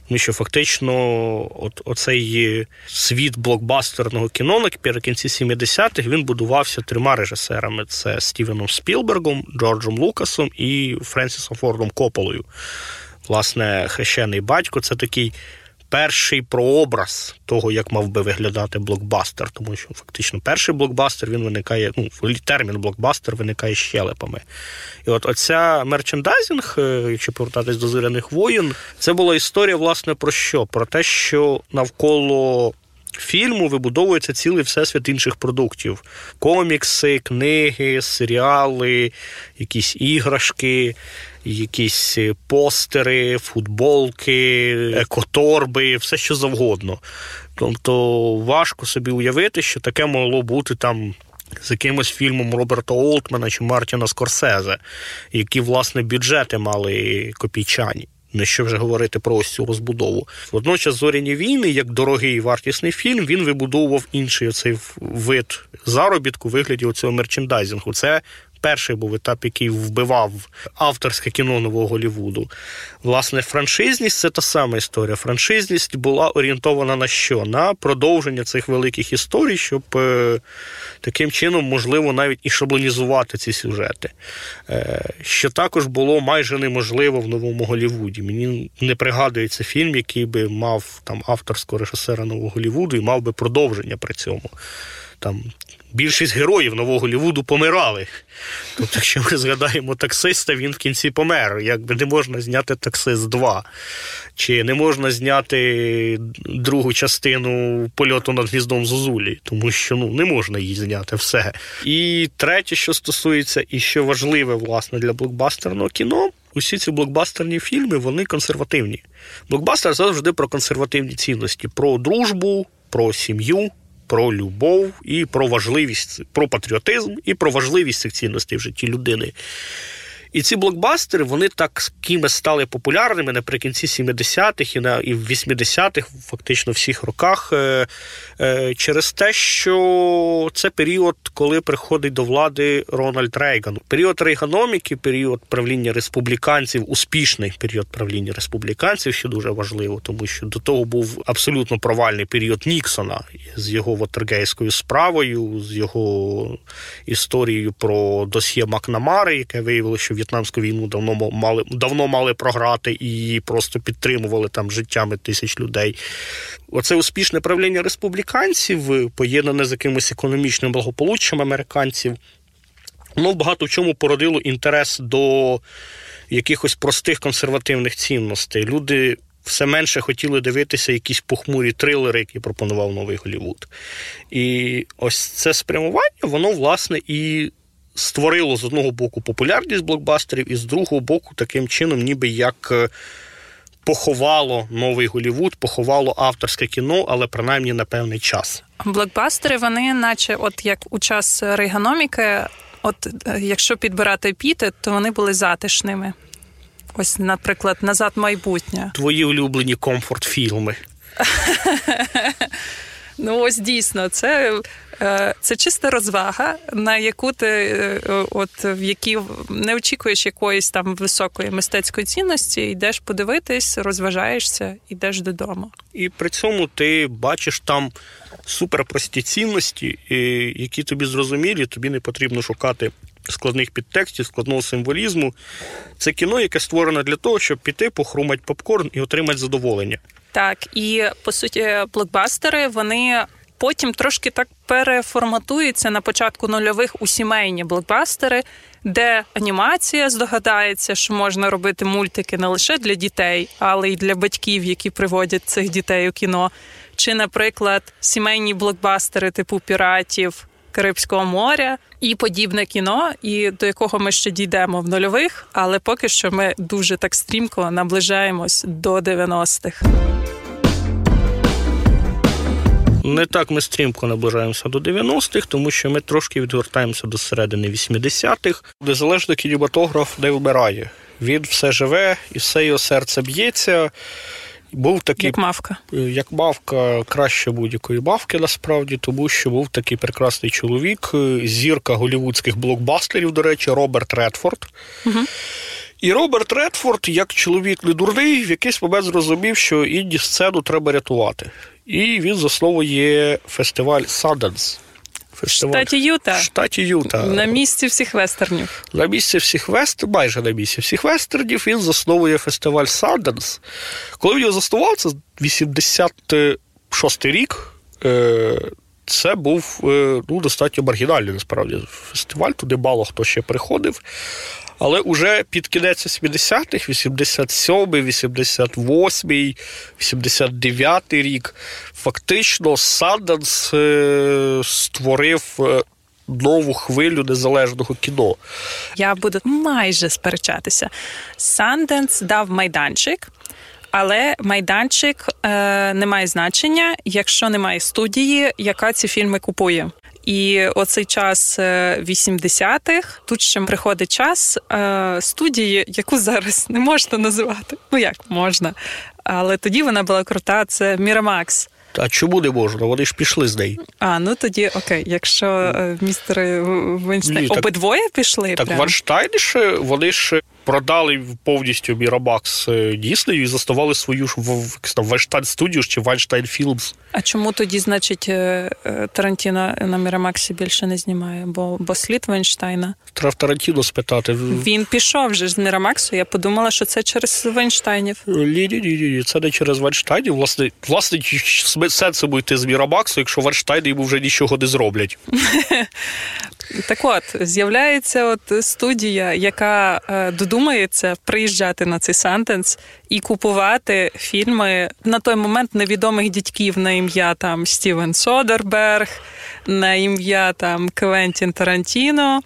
Тому що фактично от, оцей світ блокбастерного кіно наприкінці 70-х він будувався трьома режисерами: це Стівеном Спілбергом, Джорджем Лукасом і Френсісом Фордом Кополою. Власне, хрещений батько це такий перший прообраз того, як мав би виглядати блокбастер, тому що фактично перший блокбастер він виникає. Ну, термін блокбастер виникає щелепами. І от оця мерчендайзинг, е, якщо повертатись до зоряних воїн, це була історія, власне, про що? Про те, що навколо. Фільму вибудовується цілий всесвіт інших продуктів: комікси, книги, серіали, якісь іграшки, якісь е, постери, футболки, екоторби, все що завгодно. Тобто важко собі уявити, що таке могло бути там. З якимось фільмом Роберта Олтмана чи Мартіна Скорсезе, які, власне, бюджети мали копійчані. Не що вже говорити про ось цю розбудову. Водночас зоряні війни, як дорогий і вартісний фільм, він вибудовував інший оцей вид заробітку у вигляді оцього мерчендайзингу. Це перший був етап, який вбивав авторське кіно нового Голівуду. Власне, франшизність це та сама історія. Франшизність була орієнтована на що? На продовження цих великих історій, щоб е, таким чином, можливо, навіть і шаблонізувати ці сюжети. Е, що також було майже неможливо в новому Голівуді. Мені не пригадується фільм, який би мав там авторського режисера нового Голівуду і мав би продовження при цьому. Там більшість героїв нового Лівуду помирали. Тобто, якщо ми згадаємо таксиста, він в кінці помер. Якби не можна зняти таксист 2. Чи не можна зняти другу частину польоту над гніздом Зозулі, тому що ну, не можна її зняти все. І третє, що стосується, і що важливе, власне, для блокбастерного кіно. Усі ці блокбастерні фільми вони консервативні. Блокбастер завжди про консервативні цінності: про дружбу, про сім'ю, про любов і про важливість, про патріотизм і про важливість цих цінностей в житті людини. І ці блокбастери вони так кими стали популярними наприкінці 70-х і на і в 80-х, фактично всіх роках, е, е, через те, що це період, коли приходить до влади Рональд Рейган. Період рейганоміки, період правління республіканців, успішний період правління республіканців, що дуже важливо, тому що до того був абсолютно провальний період Ніксона з його вотергейською справою, з його історією про досьє Макнамари, яке виявило, що в'єтнамську війну давно мали давно мали програти і просто підтримували там життями тисяч людей. Оце успішне правління республіканців, поєднане з якимось економічним благополуччям американців, воно багато в чому породило інтерес до якихось простих консервативних цінностей. Люди. Все менше хотіли дивитися якісь похмурі трилери, які пропонував новий Голівуд. І ось це спрямування, воно, власне, і створило з одного боку популярність блокбастерів, і з другого боку, таким чином, ніби як. Е, поховало новий Голівуд, поховало авторське кіно, але принаймні на певний час. Блокбастери, вони, наче, от як у час рейганоміки, от е, якщо підбирати піти, то вони були затишними. Ось, наприклад, назад майбутнє. Твої улюблені комфорт-фільми. Ну, ось дійсно, це це чиста розвага, на яку ти е, от в якій не очікуєш якоїсь там високої мистецької цінності, йдеш подивитись, розважаєшся, йдеш додому. І при цьому ти бачиш там суперпрості цінності, які тобі зрозумілі, тобі не потрібно шукати. Складних підтекстів, складного символізму. Це кіно, яке створено для того, щоб піти, похрумати попкорн і отримати задоволення. Так, і по суті, блокбастери вони потім трошки так переформатується на початку нульових у сімейні блокбастери, де анімація здогадається, що можна робити мультики не лише для дітей, але й для батьків, які приводять цих дітей у кіно. Чи, наприклад, сімейні блокбастери типу піратів Карибського моря і подібне кіно, і до якого ми ще дійдемо в нульових, але поки що ми дуже так стрімко наближаємось до 90-х. Не так ми стрімко наближаємося до 90-х, тому що ми трошки відгортаємося до середини 80-х, де залежно кінематограф не вмирає. Він все живе і все його серце б'ється. Був такий, Як мавка. Е, як мавка краще будь-якої мавки, насправді, тому що був такий прекрасний чоловік, е, зірка голівудських блокбастерів, до речі, Роберт Редфорд. Угу. І Роберт Редфорд, як чоловік не дурний, в якийсь момент зрозумів, що інді сцену треба рятувати. І він засновує фестиваль Sundance. Фестиваль. Штаті Юта. Штаті Юта. На місці всіх вестернів. На місці всіх вестернів, майже на місці всіх вестернів, він засновує фестиваль Sundance. Коли він його заснував, це 86 й рік. Е, це був е, ну, достатньо маргінальний насправді фестиваль, туди мало хто ще приходив. Але уже під кінець 80-х, 87-й, 88-й, 89-й рік, фактично Санденс створив е, нову хвилю незалежного кіно. Я буду майже сперечатися. Санденс дав майданчик. Але майданчик е, не має значення, якщо немає студії, яка ці фільми купує. І оцей час 80-х, е, тут ще приходить час е, студії, яку зараз не можна називати. Ну як можна, але тоді вона була крута. Це Мірамакс. А чому не можна? Вони ж пішли з неї. А, ну тоді окей, якщо е, містери Вайнштейн обидвоє пішли. Так, Вайнштейни ж вони ж продали повністю Мірамакс Діснею і заснували свою ж Вайнштейн студію чи Вайнштейн Філмс. А чому тоді, значить, е, е, Тарантіно на Мірамаксі більше не знімає? Бо бо слід Вайнштейна? Треба Тарантіно спитати. Він пішов вже з Мірамаксу. Я подумала, що це через Вайнштейнів. Ні, ні, ні, ні, це не через Вайнштейнів. Власне, власне, сенсу йти з Мірамаксу, якщо Вайнштейни йому вже нічого не зроблять. Так от з'являється от студія, яка е, додумається приїжджати на цей Сантенс і купувати фільми на той момент невідомих дядьків на ім'я там Стівен Содерберг, на ім'я там Квентін Тарантіно.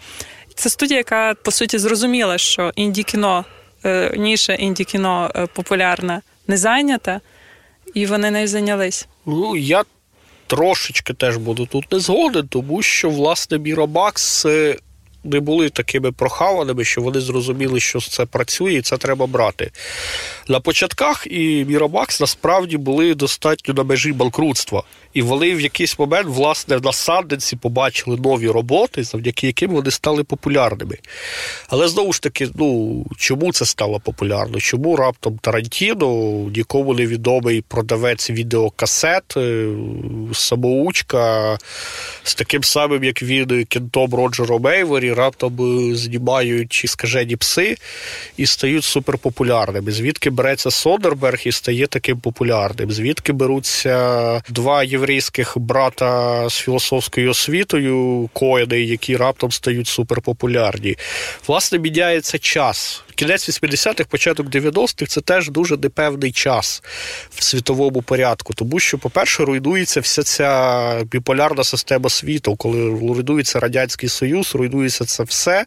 Це студія, яка по суті зрозуміла, що інді кіно е, ніша інді кіно е, популярна, не зайнята, і вони не зайнялись. Ну я трошечки теж буду тут не згоден, тому що власне Міробакс не були такими прохаваними, що вони зрозуміли, що це працює, і це треба брати. На початках і Міробакс насправді були достатньо на межі банкрутства. І вони в якийсь момент, власне, на Санденсі побачили нові роботи, завдяки яким вони стали популярними. Але знову ж таки, ну чому це стало популярно? Чому раптом Тарантіно, нікому не відомий продавець відеокасет, е, самоучка з таким самим, як він, кентом Роджером Мейвері, раптом е, знімають скажені пси і стають суперпопулярними. Звідки береться Содерберг і стає таким популярним? Звідки беруться два єврейських брата з філософською освітою, коїни, які раптом стають суперпопулярні? Власне, міняється час. Кінець 80-х, початок 90-х це теж дуже непевний час в світовому порядку, тому що, по-перше, руйнується вся ця біполярна система світу, коли руйнується Радянський Союз, руйнується це все,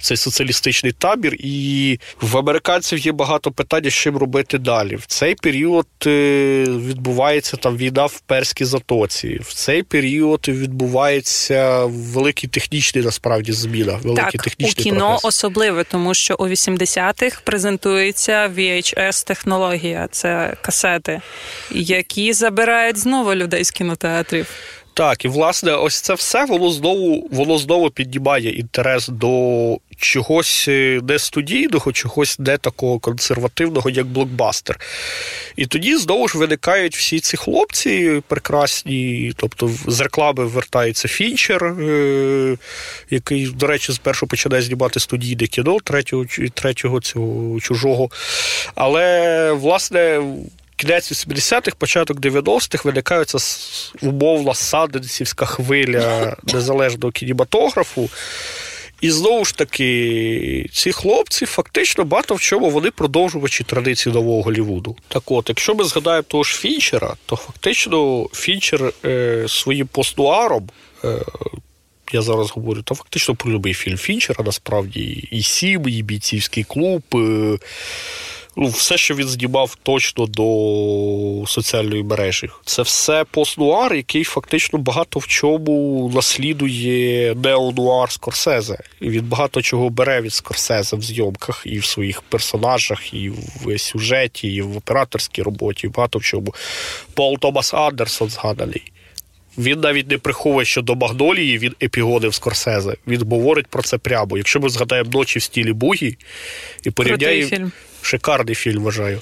цей соціалістичний табір, і в американців є багато питань, чим робити далі. В цей період е, відбувається там війна в Перській затоці. В цей період відбувається великий технічний насправді зміна. Великий так, технічний у кіно прогрес. особливе, тому що у 80-х презентується VHS технологія, це касети, які забирають знову людей з кінотеатрів. Так, і власне, ось це все воно знову воно знову піднімає інтерес до чогось е, не студійного, чогось не такого консервативного, як блокбастер. І тоді знову ж виникають всі ці хлопці прекрасні. Тобто, з реклами вертається Фінчер, е, який, до речі, спершу починає знімати студійне кіно третього, третього цього чужого. Але, власне кінець 80-х, початок 90-х виникається умовна саденсівська хвиля незалежного кінематографу. І знову ж таки, ці хлопці фактично багато в чому вони продовжувачі традиції нового Голлівуду. Так от, якщо ми згадаємо того ж Фінчера, то фактично Фінчер е, своїм постнуаром, е, я зараз говорю, то фактично про любий фільм Фінчера, насправді, і Сім, і бійцівський клуб. Е, ну, все, що він здібав точно до соціальної мережі. Це все постнуар, який фактично багато в чому наслідує неонуар Скорсезе. І він багато чого бере від Скорсезе в зйомках і в своїх персонажах, і в сюжеті, і в операторській роботі, і багато в чому. Пол Томас Андерсон згаданий. Він навіть не приховує, що до Магдолії він епігонив Скорсезе. Він говорить про це прямо. Якщо ми згадаємо ночі в стілі Бугі і порівняємо. Шикарний фільм вважаю.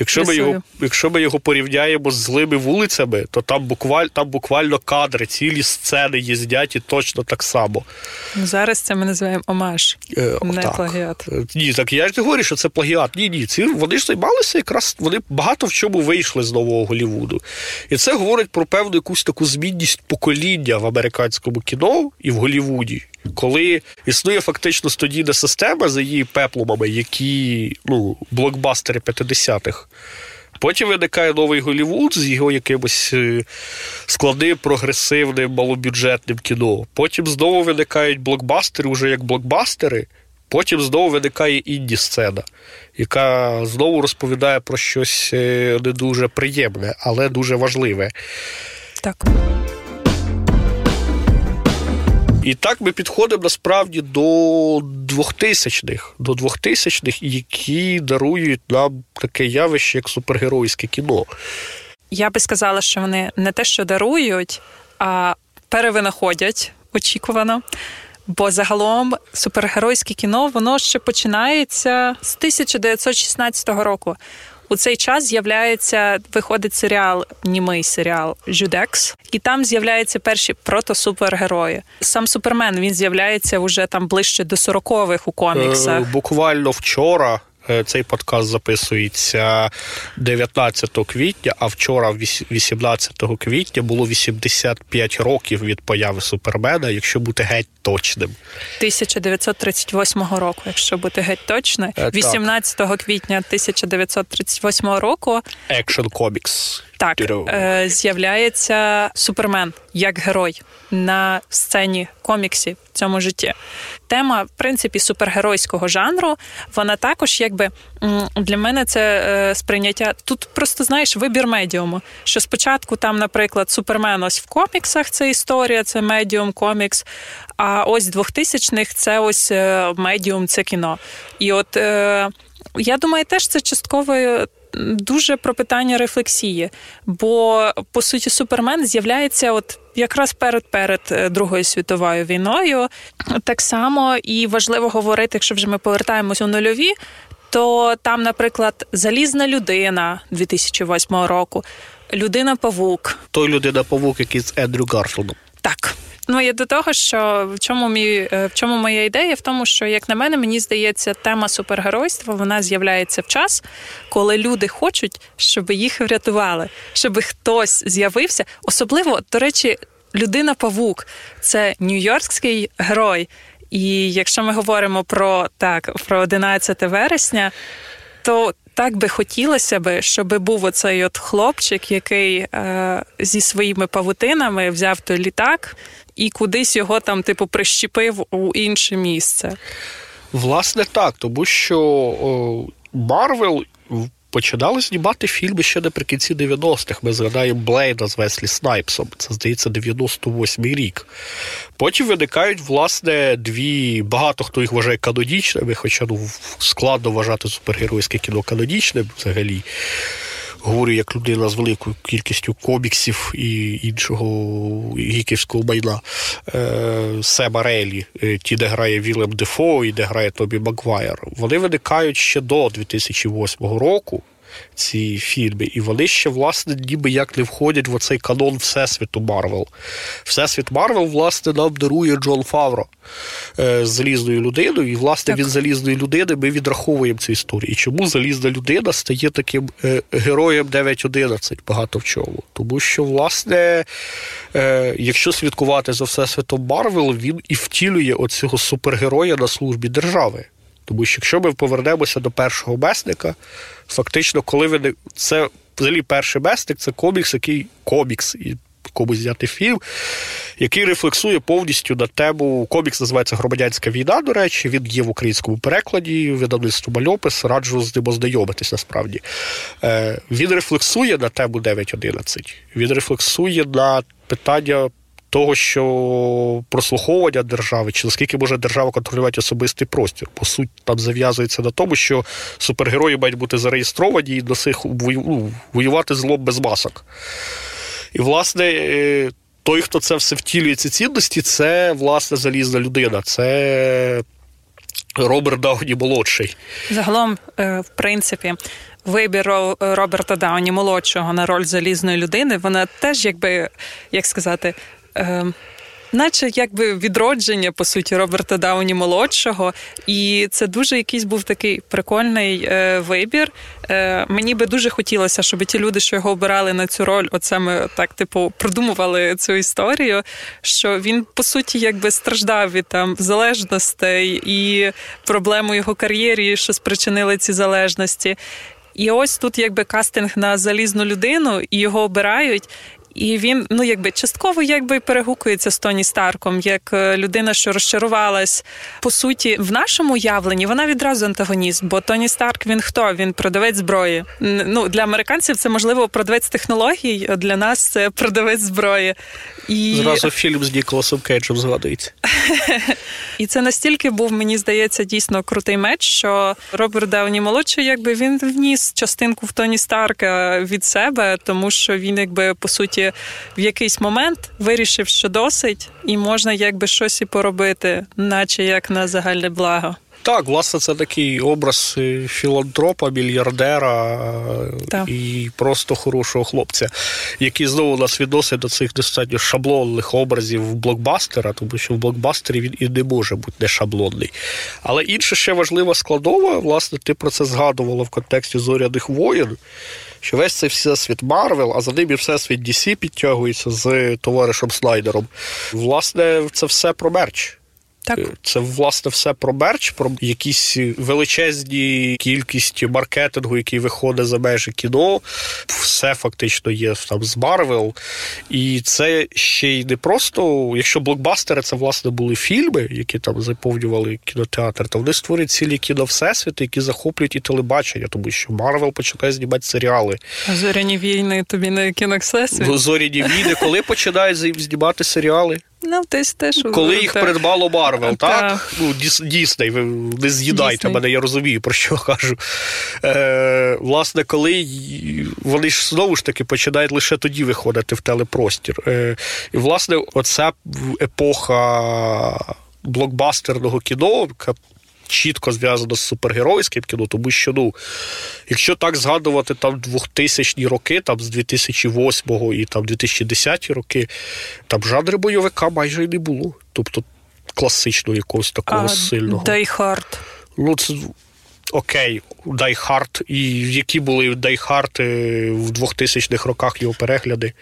Якщо ми його якщо ми його порівняємо з злими вулицями, то там буквально там буквально кадри, цілі сцени їздять і точно так само. Зараз це ми називаємо омаж, е, не так. плагіат. Е, ні, так я ж не говорю, що це плагіат. Ні, ні. Ці вони ж займалися якраз вони багато в чому вийшли з нового Голівуду. І це говорить про певну якусь таку змінність покоління в американському кіно і в Голівуді коли існує фактично студійна система за її пеплумами, які ну, блокбастери 50-х. Потім виникає новий Голівуд з його якимось е, складним, прогресивним, малобюджетним кіно. Потім знову виникають блокбастери вже як блокбастери. Потім знову виникає інді сцена, яка знову розповідає про щось е, не дуже приємне, але дуже важливе. Так. І так ми підходимо насправді до 2000-х, до 2000-х, які дарують нам таке явище, як супергеройське кіно. Я би сказала, що вони не те, що дарують, а перевинаходять очікувано. Бо загалом супергеройське кіно воно ще починається з 1916 року. У цей час з'являється, виходить серіал, німий серіал Жюдекс, і там з'являються перші протосупергерої. Сам Супермен він з'являється вже там ближче до 40-х у коміксах. Е, буквально вчора цей подкаст записується 19 квітня, а вчора, 18 квітня, було 85 років від появи Супермена, якщо бути геть точним. 1938 року, якщо бути геть точним. 18 е, квітня 1938 року. Action Comics. Так, е, з'являється Супермен як герой на сцені коміксів в цьому житті. Тема, в принципі, супергеройського жанру, вона також, якби для мене це е, сприйняття. Тут просто знаєш вибір медіуму. Що спочатку там, наприклад, Супермен ось в коміксах це історія, це медіум, комікс. А ось 2000-х це ось е, медіум, це кіно. І от я думаю, теж це частково дуже про питання рефлексії. Бо по суті, супермен з'являється от. Якраз перед перед е, Другою світовою війною так само і важливо говорити, якщо вже ми повертаємось у нульові, то там, наприклад, залізна людина 2008 року, людина павук, той людина павук, який з Ендрю Гарфілдом. Так, Ну я до того, що в чому мій е, в чому моя ідея? В тому, що як на мене, мені здається, тема супергеройства вона з'являється в час, коли люди хочуть, щоб їх врятували, щоб хтось з'явився. Особливо, до речі, людина-павук це нью-йоркський герой. І якщо ми говоримо про так, про 11 вересня, то так би хотілося би, щоб був оцей от хлопчик, який е, зі своїми павутинами взяв той літак і кудись його там, типу, прищепив у інше місце. Власне, так, тому що Марвел починали знімати фільми ще наприкінці 90-х. Ми згадаємо Блейда з Веслі Снайпсом. Це здається 98-й рік. Потім виникають, власне, дві. Багато хто їх вважає канонічними, хоча ну, складно вважати супергеройське кіно канонічним взагалі говорю як людина з великою кількістю коміксів і іншого гіківського майна. Е, Сема Реймі, е, ті, де грає Вілем Дефо і де грає Тобі Магвайер, вони виникають ще до 2008 року ці фільми, і вони ще, власне, ніби як не входять в оцей канон Всесвіту Марвел. Всесвіт Марвел, власне, нам дарує Джон Фавро е, з залізною людиною, і, власне, так. від залізної людини ми відраховуємо цю історію. І чому залізна людина стає таким е, героєм 9.11 багато в чому? Тому що, власне, е, якщо слідкувати за Всесвітом Марвел, він і втілює оцього супергероя на службі держави. Тому що якщо ми повернемося до першого месника, фактично, коли ви це взагалі перший месник, це комікс, який комікс. І комусь зняти фільм, який рефлексує повністю на тему. Комікс називається Громадянська війна, до речі, він є в українському перекладі, видавництво Мальопис, раджу з ним ознайомитись насправді. Е, Він рефлексує на тему 9.11. Він рефлексує на питання. Того, що прослуховування держави, чи наскільки може держава контролювати особистий простір, по суті, там зав'язується на тому, що супергерої мають бути зареєстровані і до сих ну, воювати злом без масок. І, власне, е, той, хто це все втілює ці цінності, це власне залізна людина. Це Роберт Дауні молодший. Загалом, е, в принципі, вибір Роберта Дауні молодшого на роль залізної людини, вона теж, якби як сказати. Е, наче якби відродження по суті Роберта Дауні молодшого, і це дуже якийсь був такий прикольний е, вибір. Е, Мені би дуже хотілося, щоб ті люди, що його обирали на цю роль, от саме так, типу, продумували цю історію. Що він по суті якби страждав від там залежностей і проблему його кар'єрі, що спричинили ці залежності. І ось тут якби кастинг на залізну людину, і його обирають. І він ну якби частково якби перегукується з Тоні Старком, як е, людина, що розчарувалась. По суті, в нашому уявленні вона відразу антагоніст, бо Тоні Старк він хто? Він продавець зброї. Ну для американців це можливо продавець технологій. а Для нас це продавець зброї. І... Зразу фільм з Ніколасом Кейджем згадується. І це настільки був, мені здається, дійсно крутий меч, що Роберт Дауні молодший, якби він вніс частинку в Тоні Старка від себе, тому що він, якби по суті, в якийсь момент вирішив, що досить, і можна якби щось і поробити, наче як на загальне благо. Так, власне, це такий образ е, філантропа, мільярдера е, так. і просто хорошого хлопця, який знову нас відносить до цих достатньо шаблонних образів блокбастера, тому що в блокбастері він і не може бути не шаблонний. Але інша ще важлива складова, власне, ти про це згадувала в контексті зоряних воєн. Що весь цей всесвіт Марвел, а за ним і всесвіт DC підтягується з товаришем Снайдером. Власне, це все про мерч. Так. Е, це власне все про мерч, про якісь величезні кількість маркетингу, який виходить за межі кіно. Все фактично є там з Марвел. І це ще й не просто, якщо блокбастери, це власне були фільми, які там заповнювали кінотеатр, то вони створюють цілі кіно всесвіти, які захоплюють і телебачення, тому що Марвел починає знімати серіали. Зоряні війни тобі не кіновсесвіт? Зоряні війни, коли починають знімати серіали? Ну, теж, теж коли їх так. придбало Марвел, так? так? Ну, Дісней, ви не з'їдайте Дісней. мене, я розумію, про що кажу. Е, Власне, коли вони ж знову ж таки починають лише тоді виходити в телепростір. Е, І, власне, оця епоха блокбастерного кіно, чітко зв'язано з супергеройським кіно, тому що, ну, якщо так згадувати там 2000-ні роки, там з 2008 і там 2010 роки, там жанри бойовика майже й не було. Тобто класичного якогось такого а, сильного. Hard. Ну, це окей, Hard. І які були Die Hard в 2000-х роках його перегляди?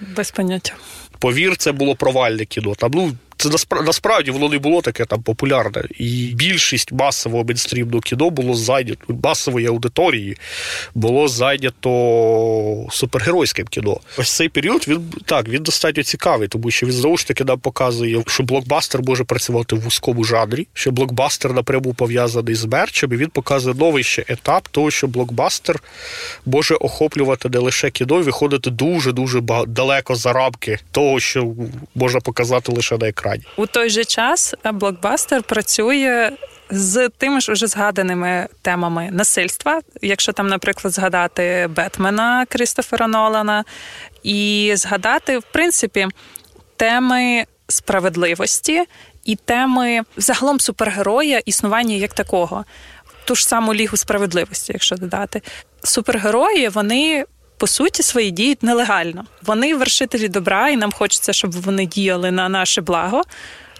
Без поняття. Повір, це було провальне кіно. Там, ну, це насправді воно не було таке там популярне. І більшість масового мейнстрімного кіно було зайнято масової аудиторії, було зайнято супергеройським кіно. Ось цей період він так він достатньо цікавий, тому що він знову ж таки нам показує, що блокбастер може працювати в вузькому жанрі, що блокбастер напряму пов'язаний з мерчем, і він показує новий ще етап того, що блокбастер може охоплювати не лише кіно і виходити дуже дуже далеко за рамки того, що можна показати лише на екрані екрані. У той же час блокбастер працює. З тими ж уже згаданими темами насильства, якщо там, наприклад, згадати Бетмена Крістофера Нолана, і згадати, в принципі, теми справедливості і теми загалом супергероя існування як такого, ту ж саму лігу справедливості, якщо додати, супергерої вони по суті свої діють нелегально. Вони вершителі добра, і нам хочеться, щоб вони діяли на наше благо.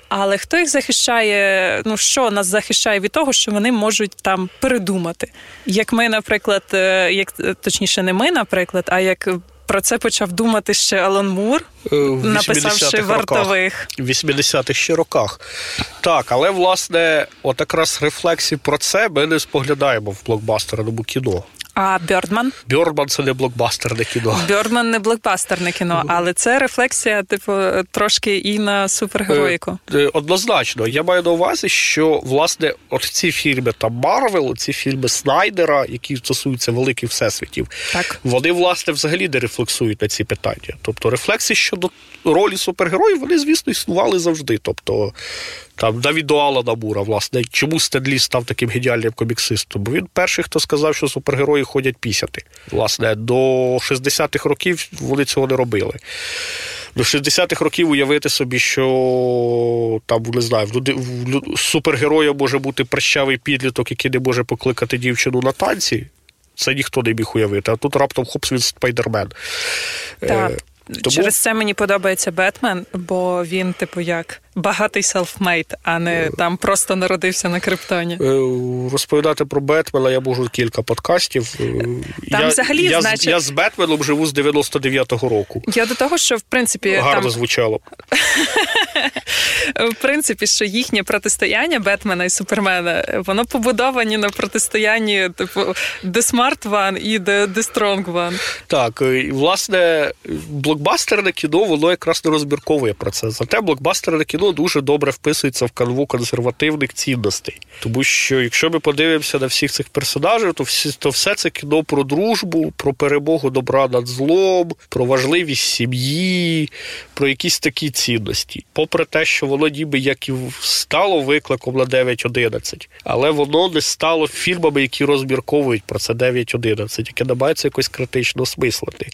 Але хто їх захищає? Ну що нас захищає від того, що вони можуть там передумати? Як ми, наприклад, е, як точніше, не ми, наприклад, а як про це почав думати ще Алан Мур, е, написавши вартових в 80-х ще роках. Так, але власне, от якраз рефлексії про це ми не споглядаємо в блокбастерному кіно. А Бьордмен? Бьордмен це не блокбастерне кіно. Бьордмен не блокбастерне кіно, але це рефлексія, типу, трошки і на супергероїку. Е, е, однозначно, я маю на увазі, що власне от ці фільми там Марвел, ці фільми Снайдера, які стосуються великих всесвітів, так вони власне взагалі не рефлексують на ці питання. Тобто рефлексії щодо ролі супергероїв, вони, звісно, існували завжди. Тобто там до Алана Мура, власне, чому Стен Лі став таким геніальним коміксистом? Бо він перший, хто сказав, що супергерої ходять пісяти. Власне, до 60-х років вони цього не робили. До 60-х років уявити собі, що там не знаю, в супергероя може бути прищавий підліток, який не може покликати дівчину на танці. Це ніхто не міг уявити. А тут раптом хопс він спайдермен. Так. Тому... Через це мені подобається Бетмен, бо він, типу, як багатий селфмейт, а не е. там просто народився на криптоні. Е, розповідати про Бетмена я можу кілька подкастів. Е, там я, взагалі, я, значить... я з Бетменом живу з 99-го року. Я до того, що в принципі гарно там... звучало. В принципі, що їхнє протистояння Бетмена і Супермена, воно побудовані на протистоянні, типу, The Smart One і The, The Strong One. Так, і власне, блокбастерне кіно, воно якраз не розмірковує про це. Зате блокбастерне кіно дуже добре вписується в канву консервативних цінностей. Тому що, якщо ми подивимося на всіх цих персонажів, то всі то все це кіно про дружбу, про перемогу добра над злом, про важливість сім'ї, про якісь такі цінності. Попри те, що воно ніби як і стало викликом на 9.11, але воно не стало фільмами, які розмірковують про це 9.11, яке намагається якось критично осмислити.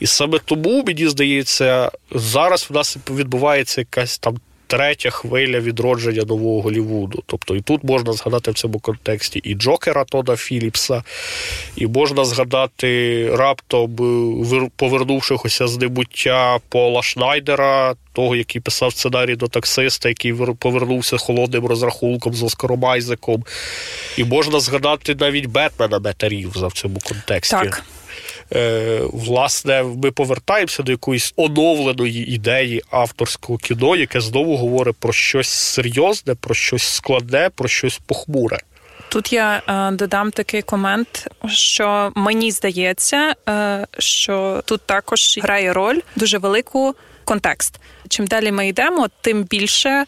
І саме тому, мені здається, зараз в нас відбувається якась там третя хвиля відродження нового Голівуду. Тобто і тут можна згадати в цьому контексті і Джокера Тода Філіпса, і можна згадати раптом е, повернувшогося з небуття Пола Шнайдера, того, який писав сценарій до таксиста, який повернувся холодним розрахунком з Оскаром Айзеком. І можна згадати навіть Бетмена Мета Рівза в цьому контексті. Так. Е, власне, ми повертаємося до якоїсь оновленої ідеї авторського кіно, яке знову говорить про щось серйозне, про щось складне, про щось похмуре. Тут я е, додам такий комент, що мені здається, е, що тут також грає роль дуже велику контекст. Чим далі ми йдемо, тим більше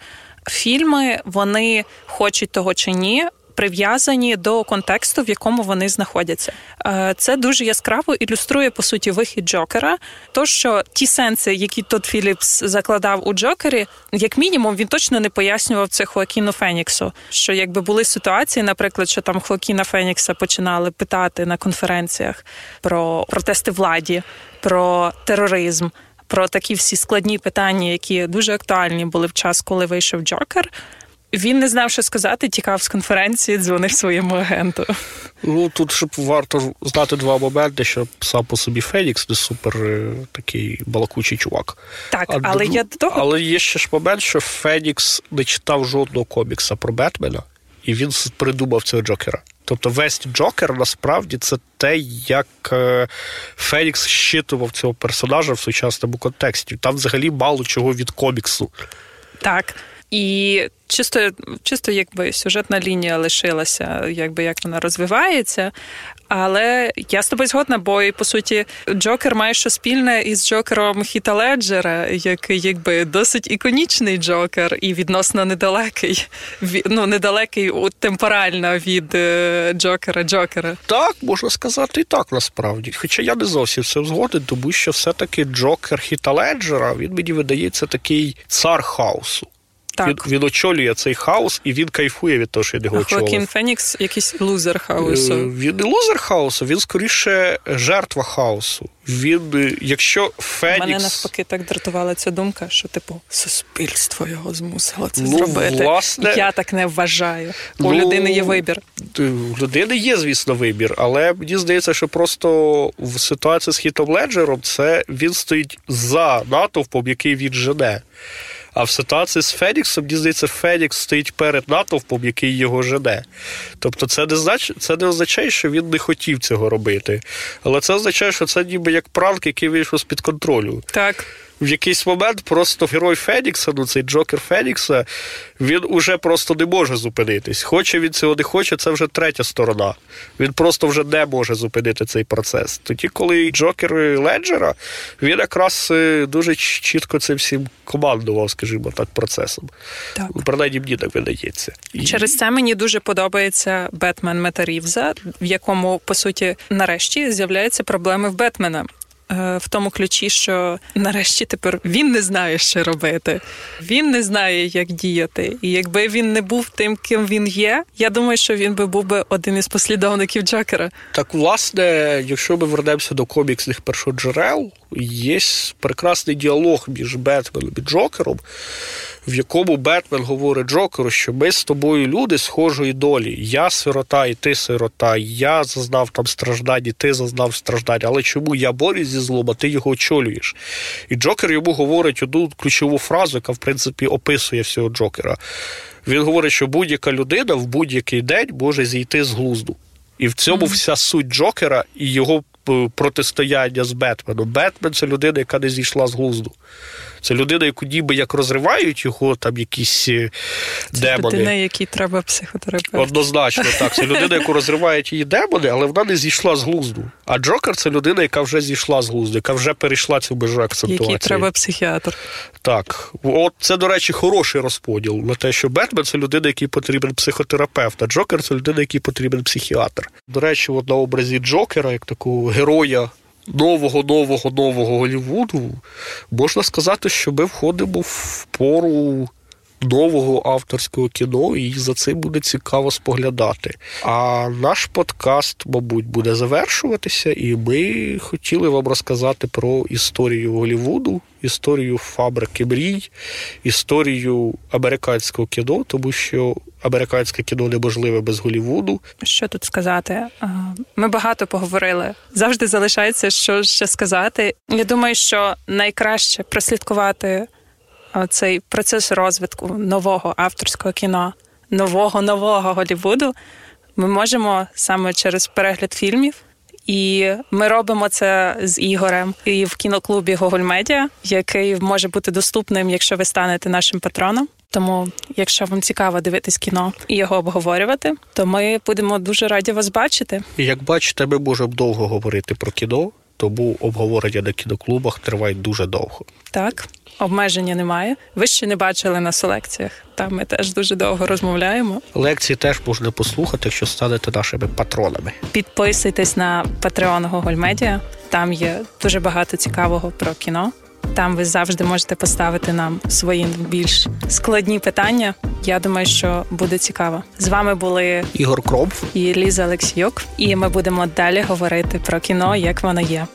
фільми вони хочуть того чи ні, прив'язані до контексту, в якому вони знаходяться. Е, це дуже яскраво ілюструє по суті вихід Джокера. То що ті сенси, які Тодд Філіпс закладав у Джокері, як мінімум, він точно не пояснював це Хоакіну Феніксу. Що якби були ситуації, наприклад, що там Хоакіна Фенікса починали питати на конференціях про протести владі, про тероризм. Про такі всі складні питання, які дуже актуальні були в час, коли вийшов Джокер. Він не знав, що сказати, тікав з конференції, дзвонив своєму агенту. Ну тут щоб варто знати два моменти, що сам по собі Фенікс не супер е, такий балакучий чувак. Так, а але я до того. Але є ще ж момент, що Фенікс не читав жодного комікса про Бетмена, і він придумав цього Джокера. Тобто весь Джокер насправді це те, як е, Фенікс щитував цього персонажа в сучасному контексті. Там взагалі мало чого від коміксу. Так. І чисто чисто якби сюжетна лінія лишилася, якби як вона розвивається. Але я з тобою згодна, бо і по суті Джокер має що спільне із Джокером Хіта Леджера, який якби досить іконічний Джокер і відносно недалекий. Ну, недалекий темпорально від е, Джокера Джокера. Так, можна сказати, і так насправді. Хоча я не зовсім це згоден, тому що все-таки Джокер Хіта Леджера, він мені видається такий цар хаосу. Так. Він, він очолює цей хаос і він кайфує від того, що він його очолює. Хоакін Фенікс якийсь лузер хаосу. Е, він не лузер хаосу, він скоріше жертва хаосу. Він, якщо Фенікс... Мене навпаки так дратувала ця думка, що типу суспільство його змусило це ну, зробити. Власне, Я так не вважаю. У ну, людини є вибір. У людини є, звісно, вибір, але мені здається, що просто в ситуації з Хітом Леджером це він стоїть за натовпом, який він жене. А в ситуації з Феніксом, мені здається, Фенікс стоїть перед натовпом, який його жене. Тобто, це не знач... це не означає, що він не хотів цього робити. Але це означає, що це ніби як пранк, який вийшов з під контролю. Так. В якийсь момент просто герой Фенікса, ну цей Джокер Фенікса, він уже просто не може зупинитись. Хоче він цього не хоче, це вже третя сторона. Він просто вже не може зупинити цей процес. Тоді, коли Джокер Леджера, він якраз е, дуже чітко цим всім командував, скажімо так, процесом. Так. Принаймні мені так видається. Через це мені дуже подобається Бетмен Мета Рівза, в якому по суті нарешті з'являються проблеми в Бетмена. Е, в тому ключі, що нарешті тепер він не знає, що робити, він не знає, як діяти. І якби він не був тим, ким він є, я думаю, що він би був би один із послідовників Джокера. Так, власне, якщо ми вернемося до коміксних першоджерел, є прекрасний діалог між Бетменом і Джокером, в якому Бетмен говорить Джокеру, що ми з тобою люди схожої долі. Я сирота, і ти сирота. Я зазнав там страждань, і ти зазнав страждань. Але чому я борюсь зі злоба, ти його очолюєш? І Джокер йому говорить одну ключову фразу, яка в принципі описує всього Джокера. Він говорить, що будь-яка людина в будь-який день може зійти з глузду. І в цьому вся суть Джокера і його е, протистояння з Бетменом. Бетмен це людина, яка не зійшла з глузду. Це людина, яку ніби як розривають його там якісь е, це демони. людина, якій треба психотерапевт. Однозначно, так. Це людина, яку розривають її демони, але вона не зійшла з глузду. А Джокер це людина, яка вже зійшла з глузду, яка вже перейшла цю межу акцентуації. Який треба психіатр. Так. От це, до речі, хороший розподіл на те, що Бетмен це людина, який потрібен психотерапевт, а Джокер це людина, який потрібен психіатр. До речі, от на образі Джокера, як такого героя нового, нового, нового Голівуду можна сказати, що ми входимо в пору. Нового авторського кіно, і за цим буде цікаво споглядати. А наш подкаст, мабуть, буде завершуватися, і ми хотіли вам розказати про історію Голлівуду, історію фабрики мрій, історію американського кіно, тому що американське кіно неможливе без Голівуду. Що тут сказати? Ми багато поговорили. Завжди залишається що ще сказати. Я думаю, що найкраще прослідкувати цей процес розвитку нового авторського кіно, нового нового Голівуду. Ми можемо саме через перегляд фільмів. І ми робимо це з Ігорем і в кіноклубі Гоголь Медіа, який може бути доступним, якщо ви станете нашим патроном. Тому, якщо вам цікаво дивитись кіно і його обговорювати, то ми будемо дуже раді вас бачити. І Як бачите, ми можемо довго говорити про кіно, тому обговорення на кіноклубах тривають дуже довго. Так, обмеження немає. Ви ще не бачили на селекціях. Там ми теж дуже довго розмовляємо. Лекції теж можна послухати, якщо станете нашими патронами. Підписуйтесь на Patreon Гогольмедіа. Там є дуже багато цікавого про кіно. Там ви завжди можете поставити нам свої більш складні питання. Я думаю, що буде цікаво. З вами були Ігор Кроп і Ліза Олексійок, І ми будемо далі говорити про кіно, як воно є.